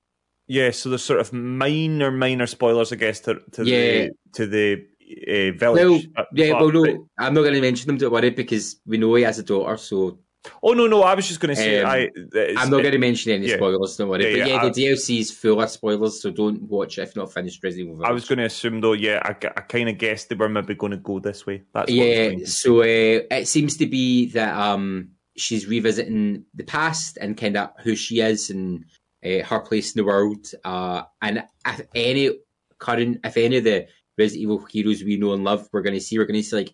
yeah, so there's sort of minor, minor spoilers, I guess, to, to Yeah. the to the uh, village. Uh, yeah, well, no, I'm not going to mention them. Don't worry, because we know he has a daughter. So Oh no, no, I was just going to say, Um, I. I'm not going to mention any yeah. spoilers. Don't worry. Yeah, but yeah, yeah, I- the DLC is full of spoilers, so don't watch if you're not finished Resident Evil. I was going to assume though, yeah, I, I kind of guessed they were maybe going to go this way. That's what I was yeah so uh, it seems to be that um she's revisiting the past and kind of who she is and uh, her place in the world uh and if any current if any of the resident evil heroes we know and love we're going to see we're going to see like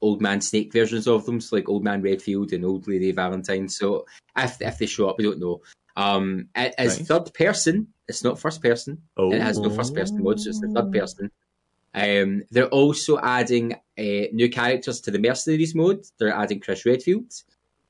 old man snake versions of them so like old man redfield and old lady valentine so if, if they show up we don't know um it is Nice. third person it's not first person Oh, it has no first person mode, so it's the third person. Um, they're also adding uh, new characters to the mercenaries mode. They're adding Chris Redfield.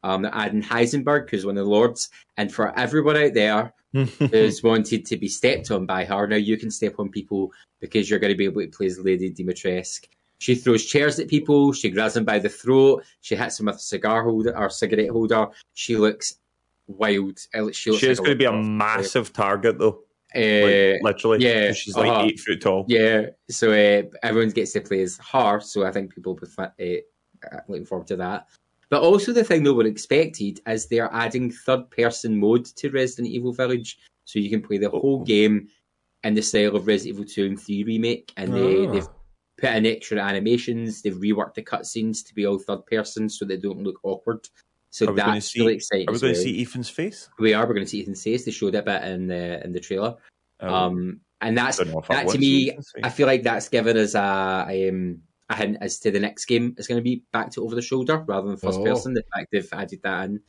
Um, they're adding Heisenberg, who's one of the lords. And for everyone out there who's wanted to be stepped on by her, now you can step on people because you're going to be able to play as Lady Dimitrescu. She throws chairs at people. She grabs them by the throat. She hits them with a cigar holder or cigarette holder. She looks wild. She looks she is like going to be a massive target though, Uh, like, literally. yeah, she's like uh-huh. eight foot tall. yeah, so uh, everyone gets to play as her, so I think people will be uh, looking forward to that. But also, the thing no one expected is they're adding third person mode to Resident Evil Village, so you can play the whole Oh. game in the style of Resident Evil 2 and 3 remake, and they, Ah. they've put in extra animations, they've reworked the cutscenes to be all third person so they don't look awkward. So Are that's see- really exciting. Are we going to see Ethan's face? We are. We're going to see Ethan's face. They showed it a bit in the in the trailer. Oh, Um, and that's I don't know if I that to to me. I feel like that's given us a, um, a hint as to the next game is going to be back to over the shoulder rather than first Oh. person. The fact they've added that in.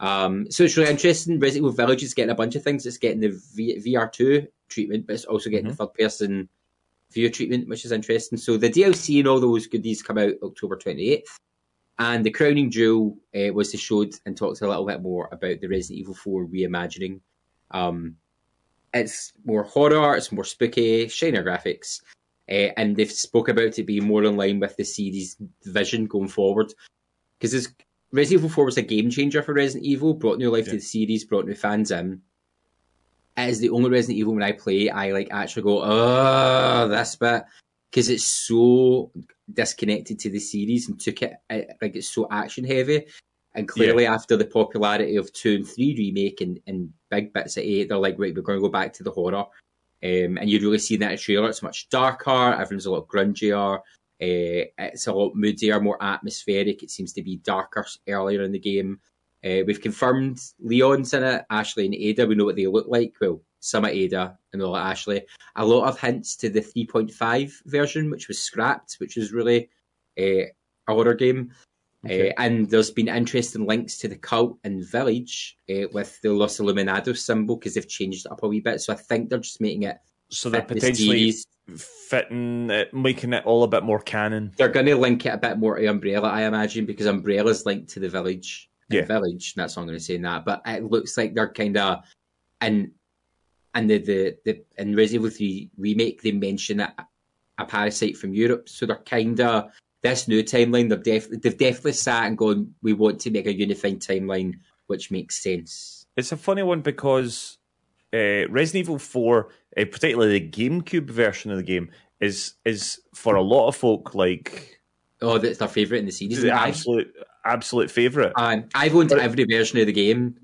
Um, so it's really interesting. Resident Evil Village is getting a bunch of things. It's getting the v- VR2 treatment, but it's also getting the third person view treatment, which is interesting. So the DLC and all those goodies come out October 28th. And the crowning jewel uh, was to show and talked a little bit more about the Resident Evil 4 reimagining. Um, it's more horror, it's more spooky, shinier graphics, uh, and they've spoke about it being more in line with the series' vision going forward. Because Resident Evil 4 was a game changer for Resident Evil, brought new life yeah. to the series, brought new fans in. It is the only Resident Evil when I play, I like actually go, oh, this bit, because it's so disconnected to the series and took it like it's so action heavy. And clearly, yeah. after the popularity of two and three remake and, and big bits of eight, they're like, right, we're going to go back to the horror. Um, and you really see that in the trailer. It's much darker. Everyone's a lot grungier. Uh, it's a lot moodier, more atmospheric. It seems to be darker earlier in the game. Uh, we've confirmed Leon's in it. Ashley and Ada, we know what they look like. Well, some of Ada and all of Ashley. A lot of hints to the 3.5 version, which was scrapped, which was really uh, a horror game. Okay. Uh, and there's been interesting links to the cult and village uh, with the Los Illuminados symbol because they've changed it up a wee bit. So I think they're just making it. So they're potentially fitting it, making it all a bit more canon. They're going to link it a bit more to Umbrella, I imagine, because Umbrella's linked to the village. Yeah. Village. That's all I'm going to say in that. But it looks like they're kind of. And and the, the, the in Resident Evil 3 remake, they mention a, a parasite from Europe. So they're kind of this new timeline, they've, def- they've definitely sat and gone, we want to make a unified timeline, which makes sense. It's a funny one because uh, Resident Evil 4, uh, particularly the GameCube version of the game, is is for a lot of folk like. Oh, that's their favourite in the series. The absolute, absolute favourite. Um, I've owned but, every version of the game.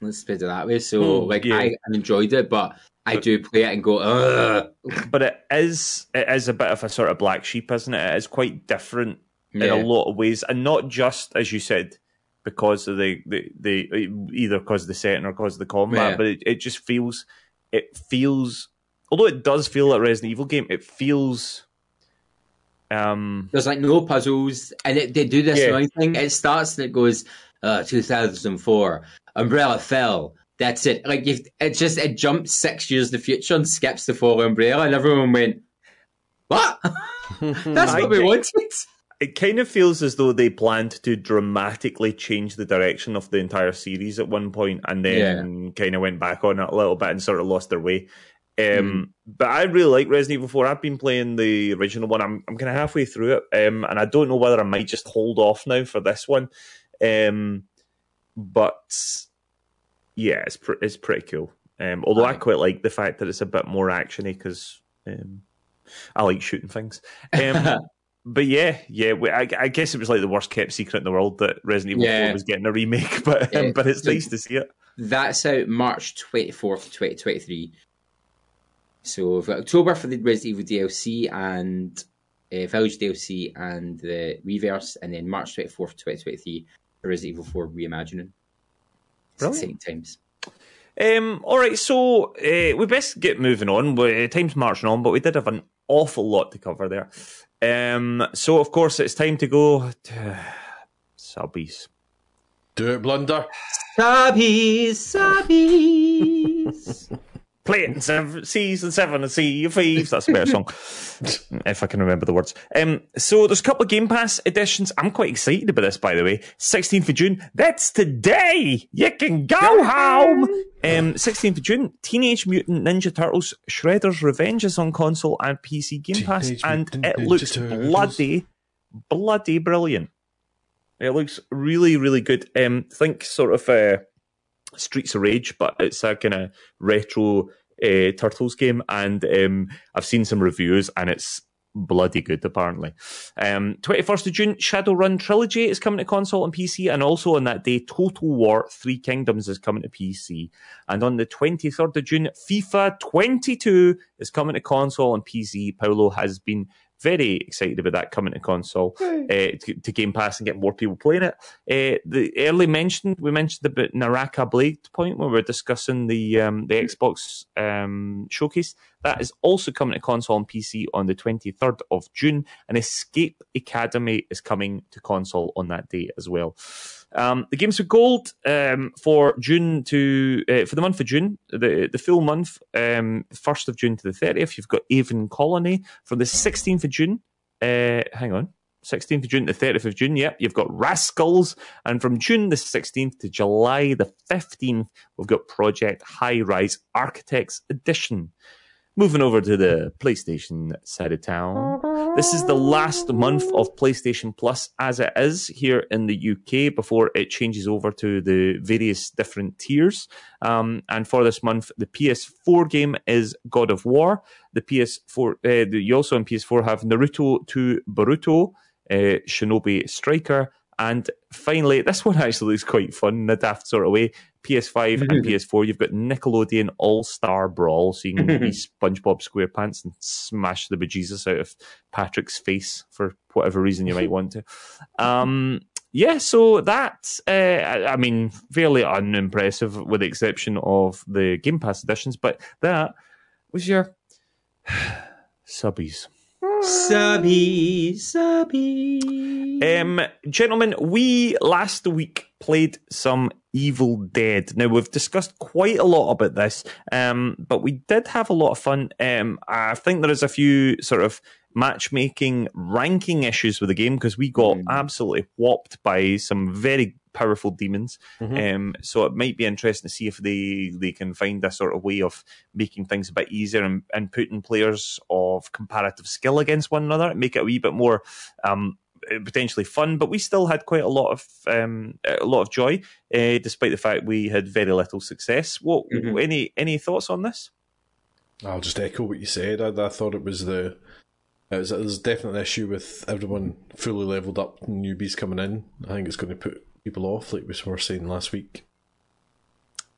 Let's put it that way. So, hmm, like, yeah. I enjoyed it, but I do play it and go, Ugh. but it is it is a bit of a sort of black sheep, isn't it? It is quite different yeah. in a lot of ways, and not just as you said because of the the, the either because of the setting or because of the combat, yeah. but it, it just feels it feels although it does feel like Resident Evil game, it feels. Um, There's like no puzzles, and it, they do this yeah. thing. It starts and it goes, uh, 2004, Umbrella fell, that's it. Like if it just it jumps six years in the future and skips the fall umbrella, and everyone went, "What? (laughs) That's what we wanted." It kind of feels as though they planned to dramatically change the direction of the entire series at one point, and then yeah. kind of went back on it a little bit and sort of lost their way. Um, mm. But I really like Resident Evil 4. I've been playing the original one. I'm, I'm kind of halfway through it, um, and I don't know whether I might just hold off now for this one. Um, but yeah, it's pr- it's pretty cool. Um, although I quite like the fact that it's a bit more actiony because um, I like shooting things. Um, (laughs) but yeah, yeah, I, I, guess it was like the worst kept secret in the world that Resident Evil yeah. 4 was getting a remake, (laughs) but um, but it's nice to see it. That's out March twenty fourth, twenty twenty three. So we've got October for the Resident Evil DLC and uh, Village DLC and the Re:Verse, and then March twenty fourth, twenty twenty three for Resident Evil Four Reimagining. Exciting times. Um, all right, so uh, we best get moving on. We, time's marching on, but we did have an awful lot to cover there. Um, so, of course, it's time to go to subbies. Do it, Blunder. Subbies, subbies. (laughs) Play it in seven, season seven and see thieves. That's a better song, (laughs) if I can remember the words. Um, so there's a couple of Game Pass editions. I'm quite excited about this, by the way. 16th of June. That's today. You can go home. Um, 16th of June. Teenage Mutant Ninja Turtles: Shredder's Revenge is on console and PC Game Pass, Teenage and Mutant it Ninja looks Turtles. bloody, bloody brilliant. It looks really, really good. Um, think sort of. Uh, Streets of Rage, but it's a kind of retro uh, Turtles game, and um, I've seen some reviews, and it's bloody good apparently. Um, 21st of June, Shadowrun Trilogy is coming to console and PC, and also on that day, Total War Three Kingdoms is coming to PC. And on the 23rd of June, FIFA 22 is coming to console and PC. Paulo has been very excited about that coming to console uh, to, to, Game Pass and get more people playing it. Uh, the early mentioned we mentioned about Naraka Blade point when we were discussing the um, the Xbox um, showcase. That is also coming to console and PC on the 23rd of June, and Escape Academy is coming to console on that day as well. Um, the games for gold um, for June to uh, for the month of June, the the full month, um, first of June to the thirtieth. You've got Aven Colony from the sixteenth of June. Uh, hang on, 16th of June to 30th of June. Yep, you've got Rascals. And from June the 16th to July the 15th, we've got Project High Rise Architects Edition. Moving over to the PlayStation side of town. This is the last month of PlayStation Plus as it is here in the UK before it changes over to the various different tiers. Um, and for this month, the PS4 game is God of War. The PS4, uh, you also on PS4 have Naruto to Boruto, uh, Shinobi Striker, and finally, this one actually looks quite fun in a daft sort of way. PS5 (laughs) and PS4, you've got Nickelodeon All Star Brawl, so you can (laughs) be SpongeBob SquarePants and smash the bejesus out of Patrick's face for whatever reason you might want to. Um, yeah, so that, uh, I mean, fairly unimpressive with the exception of the Game Pass editions, but that was your (sighs) subbies. Subby, subby. Um, gentlemen, we last week played some Evil Dead. Now we've discussed quite a lot about this, um, but we did have a lot of fun. Um, I think there is a few sort of matchmaking ranking issues with the game because we got Mm. absolutely whopped by some very powerful demons. Mhm. Um, so it might be interesting to see if they they can find a sort of way of making things a bit easier and, and putting players of comparative skill against one another, make it a wee bit more um, uh, potentially fun. But we still had quite a lot of um, a lot of joy, uh, despite the fact we had very little success. What Mhm. any any thoughts on this? I'll just echo what you said. I, I thought it was the. It was, there's definitely an issue with everyone fully leveled up, newbies coming in. I think it's going to put people off, like we were saying last week.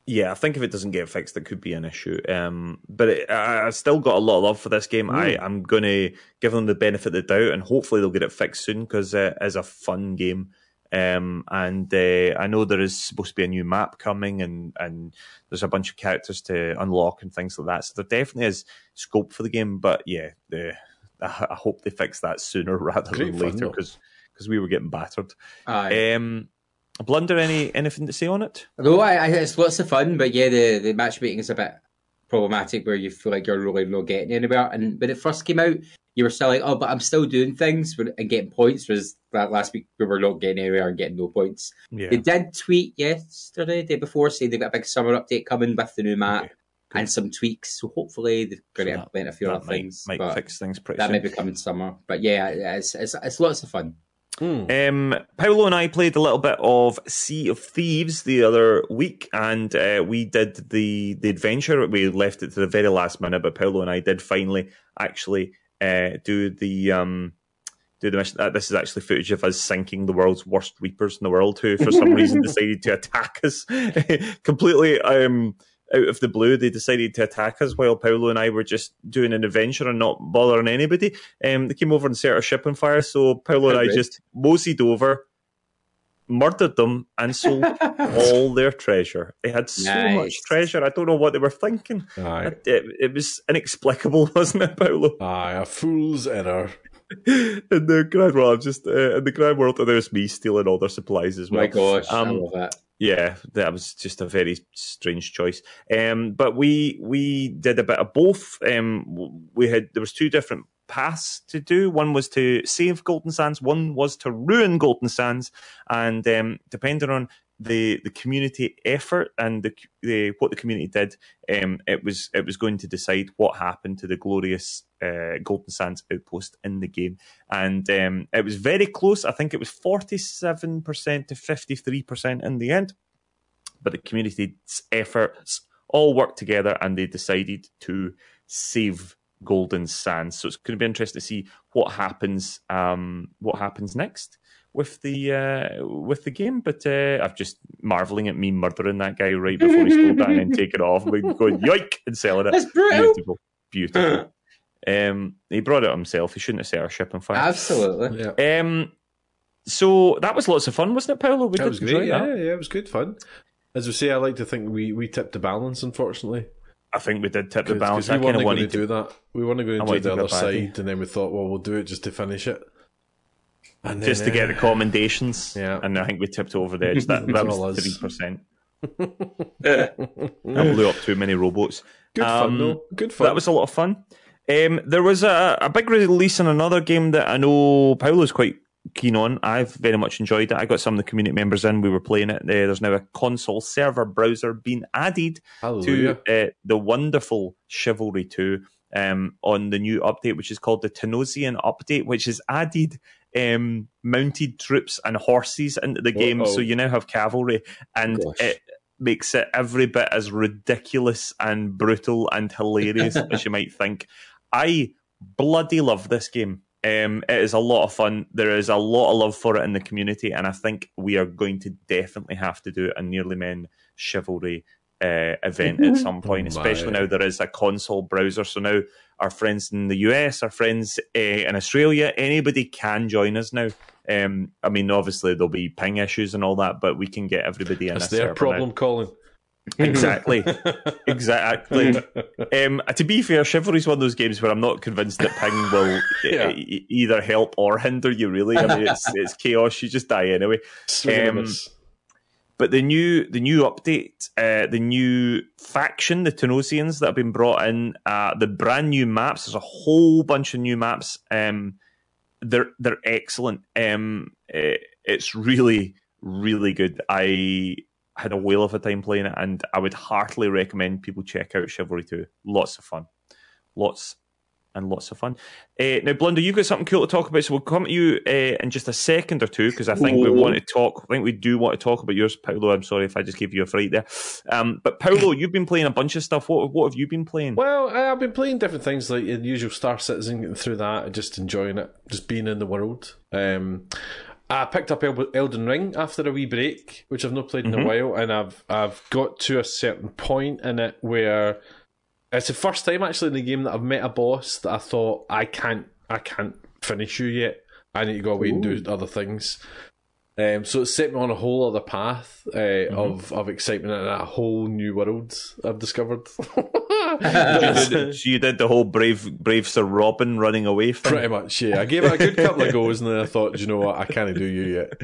Yeah, I think if it doesn't get fixed, it could be an issue. Um, but it, I, I still got a lot of love for this game. I, I'm going to give them the benefit of the doubt, and hopefully they'll get it fixed soon because uh, it is a fun game. Um, and uh, I know there is supposed to be a new map coming, and, and there's a bunch of characters to unlock and things like that. So there definitely is scope for the game. But yeah, the, I, I hope they fix that sooner (laughs) rather Great than later though. because we were getting battered. Aye. Um, A blunder, any anything to say on it? No, I, I, it's lots of fun, but yeah, the, the matchmaking is a bit problematic where you feel like you're really not getting anywhere. And when it first came out, you were still like, oh, but I'm still doing things and getting points. Whereas that last week we were not getting anywhere and getting no points. Yeah. They did tweet yesterday, day before, saying they've got a big summer update coming with the new map Okay, and some tweaks. So hopefully they're going to implement a few other might, things. might fix things pretty that soon. may be coming summer. But yeah, it's, it's, it's lots of fun. Um, Paolo and I played a little bit of Sea of Thieves the other week, and uh, we did the the adventure. We left it to the very last minute, but Paolo and I did finally actually uh, do the um, do the mission. Uh, this is actually footage of us sinking the world's worst reapers in the world, who for some reason (laughs) decided to attack us (laughs) completely. Um, out of the blue, they decided to attack us while Paolo and I were just doing an adventure and not bothering anybody. Um, they came over and set our ship on fire, so Paolo and I just moseyed over, murdered them, and sold (laughs) all their treasure. They had so much treasure. I don't know what they were thinking. Aye. It, it was inexplicable, (laughs) wasn't it, Paolo? Aye, a fool's error. (laughs) in the grand world, just uh, in the grand world, and there's me stealing all their supplies as well. My gosh, I Um, love that. Yeah, that was just a very strange choice. Um, but we we did a bit of both. Um, we had there was two different paths to do. One was to save Golden Sands. One was to ruin Golden Sands. And um, depending on the the community effort and the, the what the community did, um, it was it was going to decide what happened to the glorious uh, Golden Sands outpost in the game and um, it was very close. I think it was forty-seven percent to fifty-three percent in the end. But the community's efforts all worked together, and they decided to save Golden Sands. So it's going to be interesting to see what happens. Um, what happens next with the uh, with the game? But uh, I'm just marveling at me murdering that guy right (laughs) before he stole that and then taking it off and going yoik and selling it. That's brutal. Beautiful, beautiful. (laughs) Um, he brought it himself. He shouldn't have set our ship on fire. Absolutely. Yeah. Um, so that was lots of fun, wasn't it, Paolo? We That was enjoy great. that. Yeah, yeah, it was good fun. As we say, I like to think we, we tipped the balance, unfortunately. I think we did tip the 'Cause- balance. 'cause I we kind weren't of going to wanted to. do that. We weren't going to do wanted the other side, and then we thought, well, we'll do it just to finish it. And Just to then, get the uh, commendations, Yeah. and I think we tipped over the edge. That, (laughs) that was three percent. (laughs) I blew up too many rowboats. Good fun, Um, though. Good fun. That was a lot of fun. Um, there was a, a big release on another game that I know Paolo's quite keen on. I've very much enjoyed it. I got some of the community members in. We were playing it. Uh, there's now a console server browser being added Hallelujah. to uh, the wonderful Chivalry 2 um, on the new update, which is called the Tenosian update, which has added um, mounted troops and horses into the game. Uh-oh. So you now have cavalry, and Gosh. it makes it every bit as ridiculous and brutal and hilarious (laughs) as you might think. I bloody love this game. Um, it is a lot of fun. There is a lot of love for it in the community, and I think we are going to definitely have to do a Nearly Men chivalry uh, event at some point, Oh especially now there is a console browser. So now our friends in the US, our friends uh, in Australia, anybody can join us now. Um, I mean, obviously there'll be ping issues and all that, but we can get everybody in. That's their server now. problem, Colin. Exactly. (laughs) exactly. Um, to be fair, Chivalry is one of those games where I'm not convinced that ping will (laughs) Yeah. e- either help or hinder you. Really, I mean, it's it's chaos. You just die anyway. Um. But the new the new update, uh, the new faction, the Tenosians that have been brought in, uh, the brand new maps. There's a whole bunch of new maps. Um, they're they're excellent. Um, eh, it's really really good. I had a whale of a time playing it, and I would heartily recommend people check out Chivalry 2. Lots of fun, lots and lots of fun. Uh, now, Blunder, you've got something cool to talk about, so we'll come to you uh, in just a second or two because I think we want to talk. I think we do want to talk about yours, Paolo. I'm sorry if I just gave you a fright there, um, but Paolo, (laughs) you've been playing a bunch of stuff. What what have you been playing? Well, I've been playing different things like the usual Star Citizen, getting through that, and just enjoying it, just being in the world. Um, I picked up El- Elden Ring after a wee break, which I've not played in a while, and I've I've got to a certain point in it where it's the first time actually in the game that I've met a boss that I thought I can't I can't finish you yet. I need to go away and do other things. Um, so it set me on a whole other path uh, of of excitement and a whole new world I've discovered. (laughs) you did, you did the whole brave brave Sir Robin running away thing. Pretty much, yeah. I gave it a good couple of goes, and then I thought, you know what, I can't do you yet.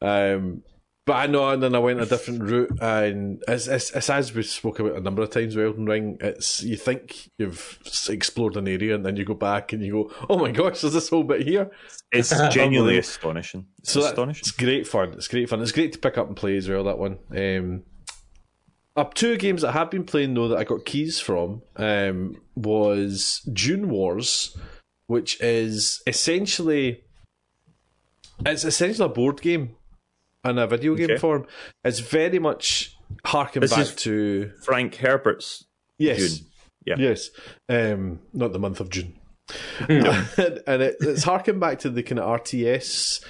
Um, but I know, and then I went a different route, and it's, it's, it's as we spoke about a number of times with Elden Ring. It's you think you've explored an area, and then you go back and you go, "Oh my gosh, there's this whole bit here." It's (laughs) genuinely astonishing. It's So that- astonishing. it's great fun. It's great fun. It's great to pick up and play as well. That one. Um, up two games that I have been playing though that I got keys from um, was Dune Wars, which is essentially it's essentially a board game and a video game Okay. form. It's very much harking This back to Frank Herbert's yes, Dune. Yeah. yes, um, not the month of June. (laughs) (laughs) and it, it's harking back to the kind of RTS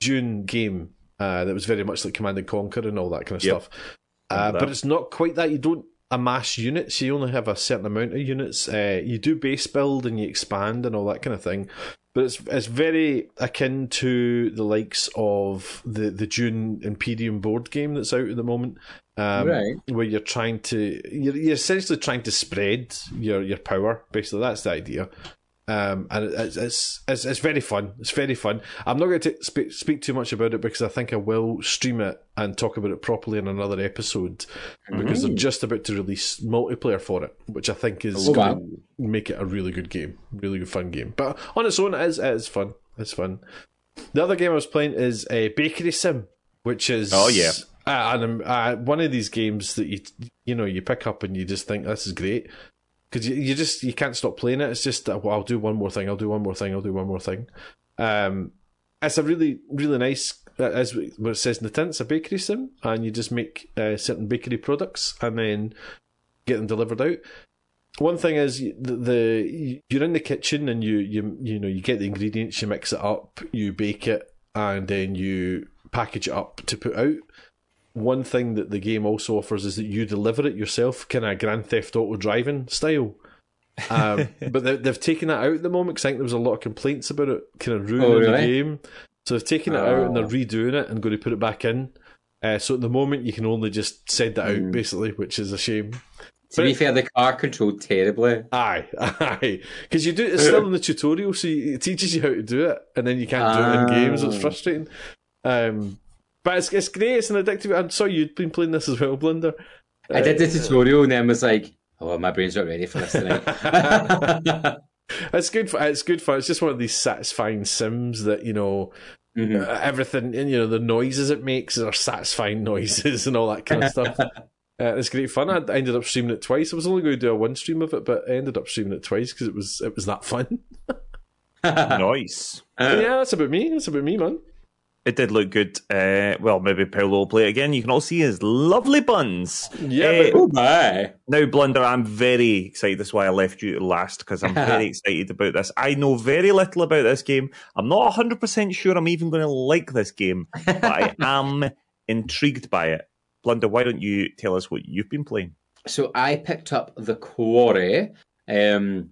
Dune game uh, that was very much like Command and Conquer and all that kind of Yep. stuff. Uh, but it's not quite that. You don't amass units. You only have a certain amount of units. Uh, you do base build and you expand and all that kind of thing. But it's it's very akin to the likes of the the Dune Imperium board game that's out at the moment. Um, Right. Where you're trying to you're, you're essentially trying to spread your your power. Basically, that's the idea. Um, and it's, it's it's it's very fun. It's very fun. I'm not going to speak, speak too much about it because I think I will stream it and talk about it properly in another episode because they're just about to release multiplayer for it, which I think is Oh, going wow. to make it a really good game, really good fun game. But on its own, it is it is fun. It's fun. The other game I was playing is a Bakery Sim, which is Oh, yeah. uh, and uh, one of these games that you you know you pick up and you just think this is great because you, you just you can't stop playing it. It's just uh, well, I'll do one more thing. I'll do one more thing. I'll do one more thing. Um, it's a really really nice uh, as what it says in the tin. It's a bakery sim, and you just make uh, certain bakery products and then get them delivered out. One thing is the, the you're in the kitchen and you you you know you get the ingredients, you mix it up, you bake it, and then you package it up to put out. One thing that the game also offers is that you deliver it yourself, kind of Grand Theft Auto driving style. (laughs) Um, but they, they've taken that out at the moment because I think there was a lot of complaints about it kind of ruining Oh, the game. So they've taken it out and they're Oh. redoing it and going to put it back in. Uh, so at the moment you can only just send that Hmm. out basically, which is a shame. To be fair, the car controlled terribly. Aye, (laughs) aye. Because you do it's still in the tutorial, so it teaches you how to do it, and then you can't do it in games. It's Ah. frustrating. Um, but it's it's great. It's an addictive. I saw you'd been playing this as well, Blunder. I did the tutorial and then was like, oh, my brain's not ready for this tonight. (laughs) It's good. For, it's good fun. It's just one of these satisfying sims that you know Mhm. uh, everything, and you know the noises it makes are satisfying (laughs) noises and all that kind of stuff. (laughs) Uh, it's great fun. I I ended up streaming it twice. I was only going to do a one stream of it, but I ended up streaming it twice because it was it was that fun. nice. yeah, that's about me. That's about me, man. It did look good. Uh, well, maybe Paolo will play it again. You can all see his lovely buns. Yeah, Uh, Oh my! Now, Blunder, I'm very excited. That's why I left you last because I'm very (laughs) excited about this. I know very little about this game. I'm not 100% sure I'm even going to like this game, but I (laughs) am intrigued by it. Blunder, why don't you tell us what you've been playing? So I picked up the Quarry, um,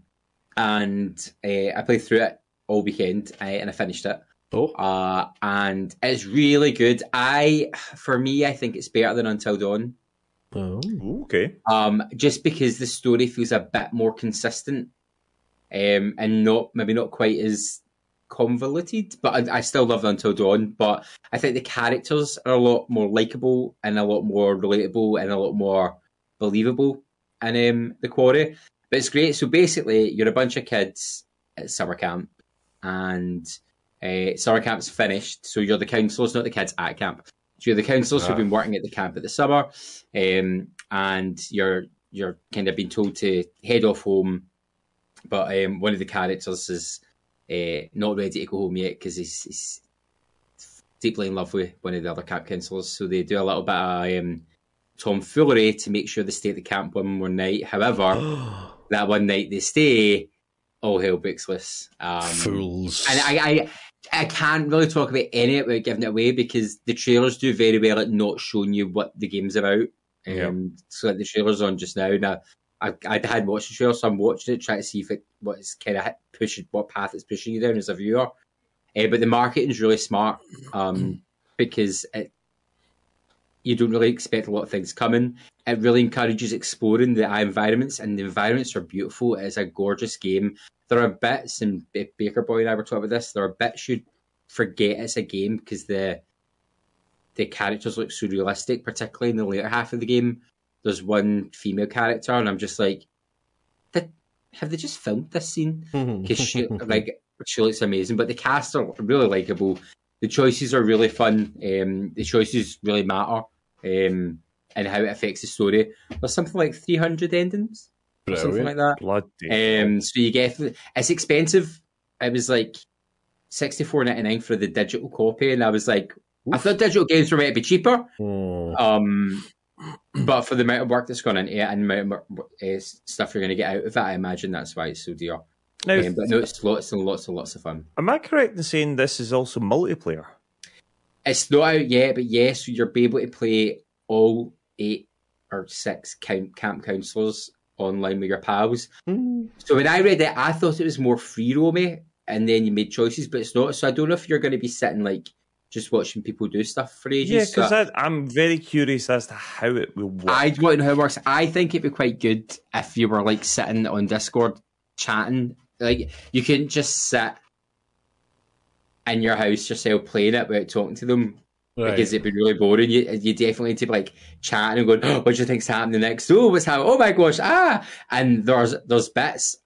and uh, I played through it all weekend, uh, and I finished it. Oh, Uh, and it's really good. I, for me, I think it's better than Until Dawn. oh. Okay. Um, just because the story feels a bit more consistent, um, and not maybe not quite as convoluted. But I, I still love Until Dawn. But I think the characters are a lot more likable and a lot more relatable and a lot more believable in um, the Quarry. But it's great. So basically, you're a bunch of kids at summer camp, and uh, summer camp's finished. So you're the counsellors, not the kids at camp. So you're the counsellors Ah. who've been working at the camp at the summer, um, and you're you're kind of being told to head off home. But um, one of the characters is uh, not ready to go home yet because he's, he's deeply in love with one of the other camp counsellors. So they do a little bit of um, tomfoolery to make sure they stay at the camp one more night. However, (gasps) that one night they stay, all hell breaks loose. Um, Fools. and I, I, I can't really talk about any of it without giving it away because the trailers do very well at not showing you what the game's about. Um, Yeah. So like the trailer's on just now. Now, I, I hadn't watched the trailer, so I'm watching it, trying to see if it what is kind of pushing, what path it's pushing you down as a viewer. Uh, but the marketing's really smart um, (clears throat) because it, you don't really expect a lot of things coming. It really encourages exploring the environments, and the environments are beautiful. It is a gorgeous game. There are bits, and Baker Boy and I were talking about this. There are bits you forget it's a game because the the characters look so realistic, particularly in the later half of the game. There's one female character, and I'm just like, have they just filmed this scene? because she (laughs) like she looks amazing. But the cast are really likable. The choices are really fun. Um, the choices really matter, um, and how it affects the story. There's something like 300 endings, or something like that. Bloody. Um, so you get it's expensive. It was like sixty four ninety nine for the digital copy, and I was like, I thought digital games were meant to be cheaper. Oh. Um, but for the amount of work that's gone into it and the amount of uh, stuff you're going to get out of it, I imagine that's why it's so dear. now, Um, but no, it's lots and lots and lots of fun. am I correct in saying this is also multiplayer? It's not out yet, but yes, you'll be able to play all eight or six camp, camp counselors online with your pals. Hmm. So when I read it, I thought it was more free roamy, and then you made choices, but it's not. So I don't know if you're going to be sitting like just watching people do stuff for ages. Yeah, So because I'm very curious as to how it will work. I want to know how it works. I think it'd be quite good if you were like sitting on Discord chatting. Like you couldn't just sit in your house yourself playing it without talking to them Right. because it'd be really boring. You you definitely need to be like chatting and going, oh, "What do you think's happening next? Oh, what's happening? Oh my gosh, ah!" And there's there's bits.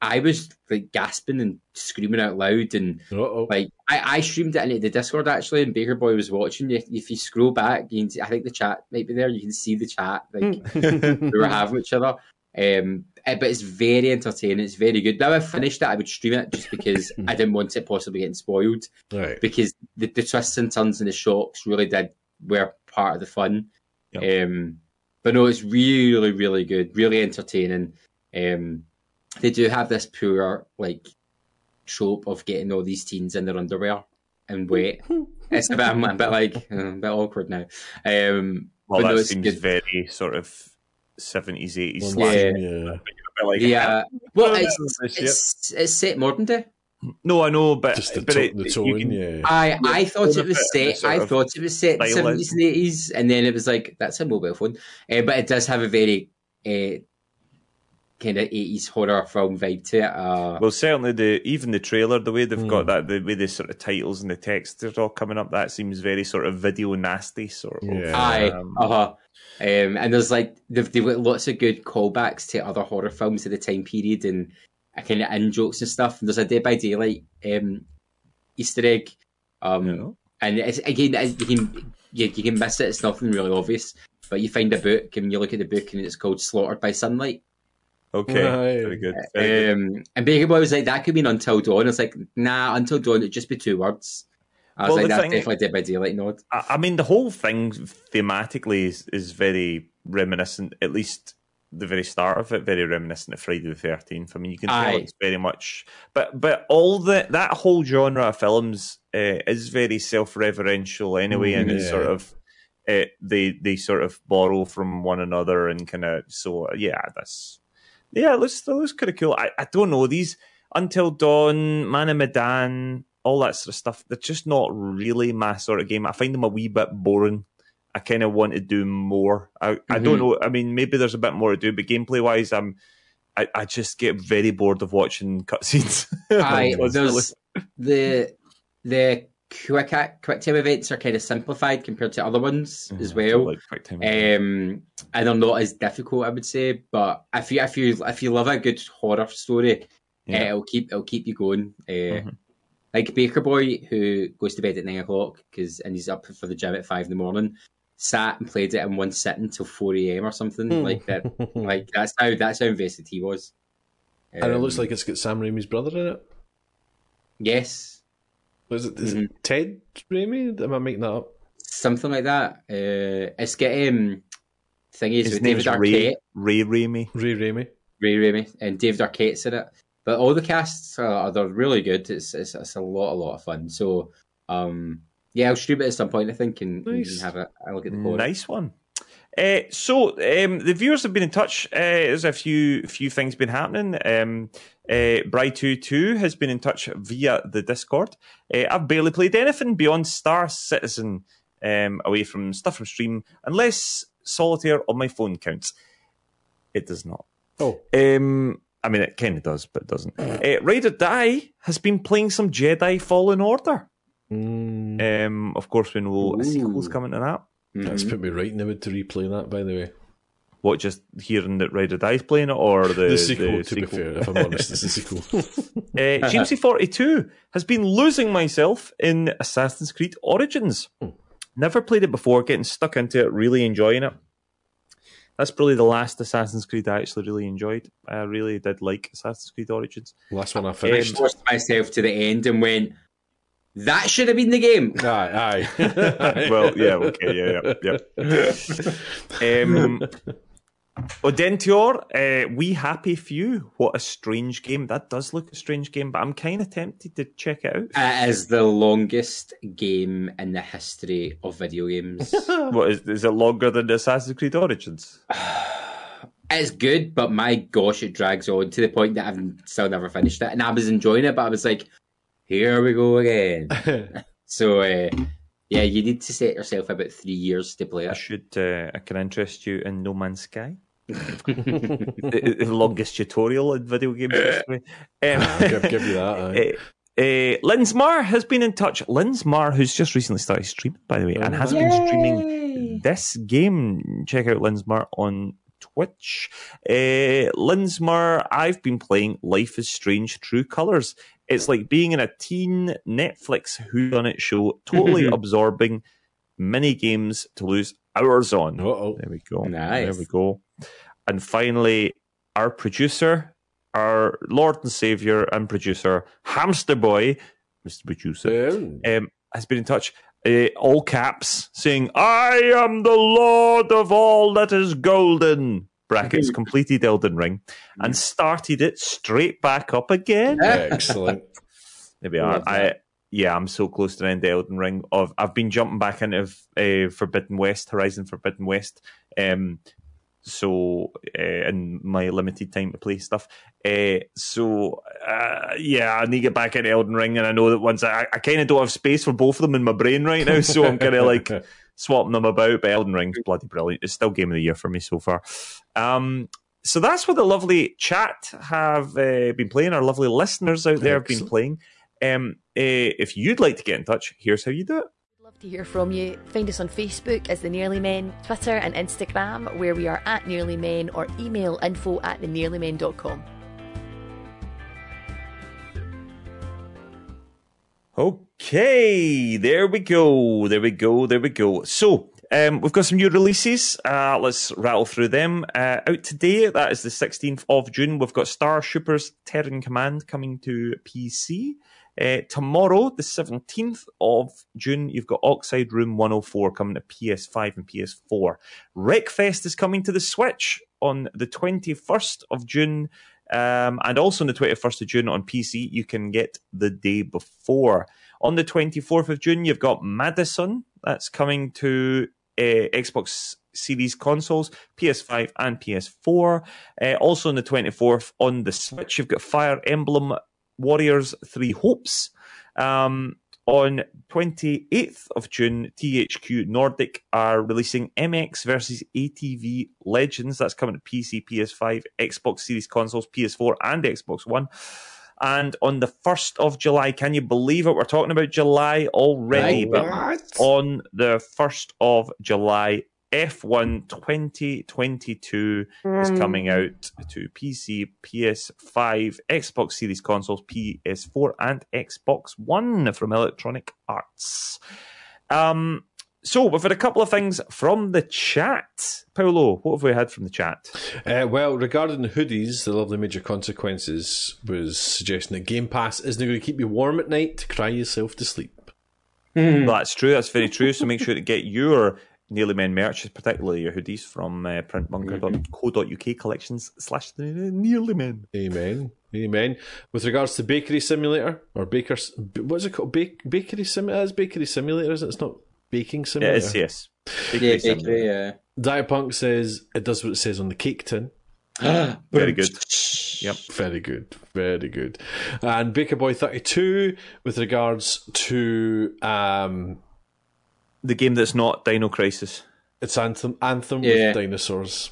I was like gasping and screaming out loud and Uh-oh. like I, I streamed it into the Discord actually, and Baker Boy was watching. If, if you scroll back, you can see, I think the chat might be there. You can see the chat like (laughs) we were having each other. Um, eh, but it's very entertaining. It's very good. Now I finished it, I would stream it just because (laughs) I didn't want it possibly getting spoiled. right. Because the, the twists and turns and the shocks really did were part of the fun. Um, but no, it's really, really good, really entertaining. Um, they do have this poor like trope of getting all these teens in their underwear and wet. (laughs) it's a bit, I'm a bit like uh, a bit awkward now. Um, well, but no, that it's seems good. very sort of 70s, 80s. One. Yeah. yeah. Like, yeah, well, Well, it's, it's, it's set modern day. No, I know, but, Just the, but to- it, the tone, can- yeah. I I thought it was the- the set. I thought it was set in the style seventies and eighties, and then it was like that's a mobile phone. Uh, but it does have a very uh, kind of eighties horror film vibe to it. Uh, Well, certainly the even the trailer, the way they've Hmm. got that, the way the sort of titles and the text are all coming up, that seems very sort of video nasty sort of. Yeah. Aye, um, uh huh. Um, and there's like they've, they've got lots of good callbacks to other horror films of the time period and a kind of in jokes and stuff. And there's a Dead by Daylight um, Easter egg Um, Yeah. And it's, again, it's- you can you, you can miss it. It's nothing really obvious, but you find a book and you look at the book and it's called "Slaughtered by Sunlight." Okay, Right. very good. Very good. Um, and Baker Boy was like, "That could mean Until Dawn." It's like, nah, Until Dawn. It'd just be two words. I was Well, like, "That's thing- definitely Dead by Daylight." Nod. I, I mean, the whole thing thematically is, is very reminiscent. At least the very start of it, very reminiscent of Friday the Thirteenth. I mean, you can tell Aye. it's very much, but but all the that whole genre of films uh, is very self-referential anyway, and it's sort of. Uh, they they sort of borrow from one another and kind of so yeah that's yeah it looks it looks kind of cool I, I don't know these until dawn man of medan all that sort of stuff they're just not really my sort of game i find them a wee bit boring i kind of want to do more I, I don't Mhm. know i mean maybe there's a bit more to do but gameplay wise i'm I, I just get very bored of watching cutscenes (laughs) Aye, Constantly. there's the the quick quick time events are kind of simplified compared to other ones as Mm-hmm. I don't well. like quick time Um, and they're not as difficult, I would say. But if you if you if you love a good horror story, Yeah. uh, it'll keep it'll keep you going. Uh, Mhm. Like Baker Boy, who goes to bed at nine o'clock because and he's up for the gym at five in the morning, sat and played it in one sitting till four a.m. or something Hmm. like that. (laughs) Like that's how that's how invested he was. and it looks Um, like it's got Sam Raimi's brother in it. yes, Is it, is Mhm. it Ted Raimi? Am I making that up? something like that. Uh, it's got um, thingies his with name's David ray Arquette. ray Raimi. Ray Raimi. Ray Raimi and David Arquette's in it. But all the casts are they're really good. It's, it's it's a lot a lot of fun. So um yeah, I'll stream it at some point I think and, and have a, a look at the code. Nice one. Uh, so um, the viewers have been in touch. Uh, there's a few few things been happening. Um, uh, Bry22 has been in touch via the Discord. Uh, I've barely played anything beyond Star Citizen um, away from stuff from stream, unless Solitaire on my phone counts. It does not. Oh, Um, I mean, it kind of does, but it doesn't. Uh, Raider Die has been playing some Jedi Fallen Order. mm, Um, of course, we know a sequel's Ooh. coming to that. that's Mhm. put me right in the mood to replay that. By the way, What, just hearing that Raider Die's playing it, or the, the, sequel. the to be fair, if I'm honest, it's the sequel. (laughs) Uh, Jamesy42 has been losing myself in Assassin's Creed Origins. Hmm. Never played it before, getting stuck into it, really enjoying it. That's probably the last Assassin's Creed I actually really enjoyed. I really did like Assassin's Creed Origins. Last one I finished. Forced myself to the end and went, that should have been the game. (laughs) aye, aye. well, yeah, okay, yeah, yeah, yeah. (laughs) Um, Odentior, uh, We Happy Few. What a strange game. That does look a strange game, but I'm kind of tempted to check it out. It is the longest game in the history of video games. (laughs) What is, is it longer than Assassin's Creed Origins? (sighs) it's good, but my gosh, it drags on to the point that I've still never finished it. And I was enjoying it, but I was like, here we go again. (laughs) so, uh, yeah, you need to set yourself about three years to play it. I should. Uh, I can interest you in No Man's Sky, (laughs) the, the longest tutorial in video games history. Um, (laughs) I'll give, give you that. Aye. Uh, uh, Linsmar has been in touch. Linsmar, who's just recently started streaming, by the way, and has been streaming this game. Check out Linsmar on Twitch. Uh, Linsmar, I've been playing Life is Strange True Colors. It's like being in a teen Netflix whodunit show, totally (laughs) absorbing mini games to lose hours on. Uh-oh. There we go. Nice. There we go. And finally, our producer, our Lord and Savior and producer, Hamster Boy, Mr. Producer, Um, um, has been in touch, uh, all caps, saying, I am the Lord of all that is golden. Brackets (laughs) completed Elden Ring and started it straight back up again. excellent. There we are. I that. Yeah, I'm so close to the end of Elden Ring. Of I've been jumping back into uh, Forbidden West, Horizon Forbidden West. Um, so uh, in my limited time to play stuff. Uh, so uh, yeah, I need to get back into Elden Ring, and I know that once I, I kind of don't have space for both of them in my brain right now, so I'm kind of like (laughs) swapping them about. But Elden Ring's bloody brilliant. It's still game of the year for me so far. Um, so that's what the lovely chat have uh, been playing. Our lovely listeners out there have been playing. Um, uh, if you'd like to get in touch, here's how you do it. We'd love to hear from you. Find us on Facebook as The Nearly Men, Twitter and Instagram, where we are at Nearly Men, or email info at thenearlymen.com. Okay, there we go. There we go. There we go. So, um, we've got some new releases. Uh, let's rattle through them. Uh, out today, that is the 16th of June. We've got Starship Troopers Terran Command coming to PC. Uh, tomorrow, the 17th of June, you've got Oxide Room 104 coming to PS5 and PS4. Wreckfest is coming to the Switch on the 21st of June. Um, and also on the 21st of June on PC, you can get the day before. On the 24th of June, you've got Madison. That's coming to uh, Xbox Series consoles, PS5 and PS4. Uh, also on the 24th on the Switch, you've got Fire Emblem Warriors Three Hopes. Um, on 28th of June, THQ Nordic are releasing MX versus ATV Legends. That's coming to PC, PS5, Xbox Series consoles, PS4, and Xbox One. And on the 1st of July, can you believe it? We're talking about July already. Right. But What? on the 1st of July, F1 2022 is coming out to PC, PS5, Xbox Series consoles, PS4, and Xbox One from Electronic Arts. Um, so we've had a couple of things from the chat. Paolo, what have we had from the chat? Uh, well, regarding the hoodies, the lovely Major Consequences was suggesting that Game Pass isn't going to keep you warm at night to cry yourself to sleep. That's true. That's very true. So make sure to get your Nearly Men merch, particularly your hoodies from uh, printbunker.co.uk collections slash the Nearly Men. Amen. Amen. With regards to Bakery Simulator, or Baker's, what's it called? Bake, bakery Simulator? It's Bakery Simulator, isn't it? It's not Baking It Simulator. is, yes. Yeah, bakery, yeah. Diet Punk says it does what it says on the cake tin. (gasps) Very good. Yep. Very good, very good. And Baker Boy thirty two with regards to um, The game that's not Dino Crisis. it's Anthem Anthem Yeah. with dinosaurs.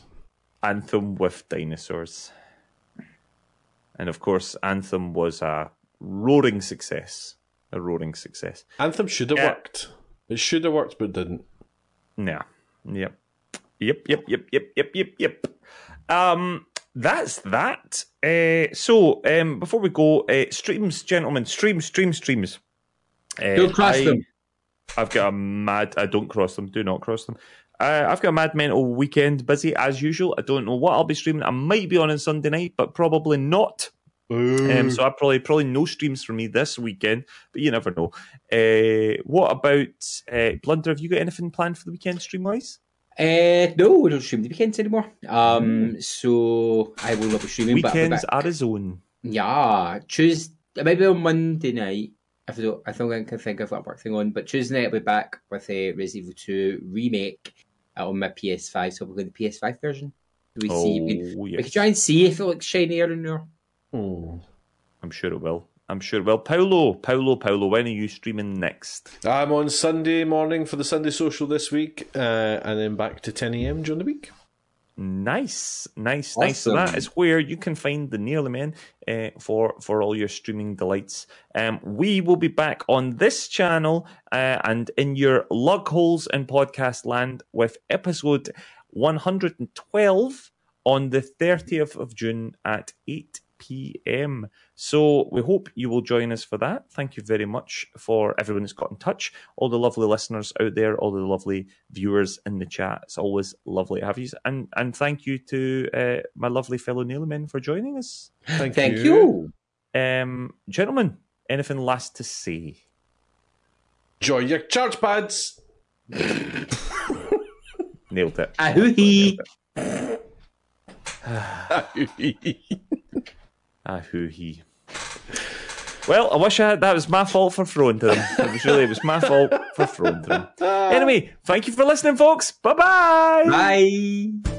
Anthem with dinosaurs. And of course, Anthem was a roaring success. A roaring success. Anthem should have Yeah. worked. It should have worked, but didn't. Yeah. Yep. Yep, yep, yep, yep, yep, yep, yep. Um, that's that. Uh, so, um, before we go, uh, streams, gentlemen, streams, streams, streams. Uh, Don't cross I- them. I've got a mad. I don't cross them. Do not cross them. Uh, I've got a mad mental weekend busy as usual. I don't know what I'll be streaming. I might be on on Sunday night, but probably not. Um, so I probably probably no streams for me this weekend, but you never know. Uh, what about uh, Blunder? Have you got anything planned for the weekend stream wise? Uh, no, we don't stream the weekends anymore. Um, so I will not be streaming. but Weekends back. are his own. Yeah, Tuesday, maybe on Monday night. If I don't, I think I can think of what I'm working on. But Tuesday night I'll be back with a Resident Evil 2 remake on my PS5. So we'll go to the PS5 version. Do We see, we, Oh, we can try and see if it looks shinier in there. Oh, I'm sure it will. I'm sure it will. Paolo, Paolo, Paolo, when are you streaming next? I'm on Sunday morning for the Sunday social this week, uh, and then back to 10 a.m. during the week. Nice, nice, nice. So that is where you can find the Nearly Men uh, for for all your streaming delights. Um, we will be back on this channel uh, and in your lug holes in podcast land with episode 112 on the 30th of June at 8 p.m. So we hope you will join us for that. Thank you very much for everyone that's got in touch, all the lovely listeners out there, all the lovely viewers in the chat. It's always lovely to have you, and and thank you to uh, my lovely fellow Neilman for joining us. Thank, Thank you. Um, gentlemen, anything last to say? Enjoy your charge pads. (laughs) Nailed it. Ahoo-hee. (laughs) (sighs) Ah, hoo he. Well, I wish I had. That was my fault for throwing to them. It was really, it was my fault for throwing to them. (laughs) Anyway, thank you for listening, folks. Bye-bye. Bye.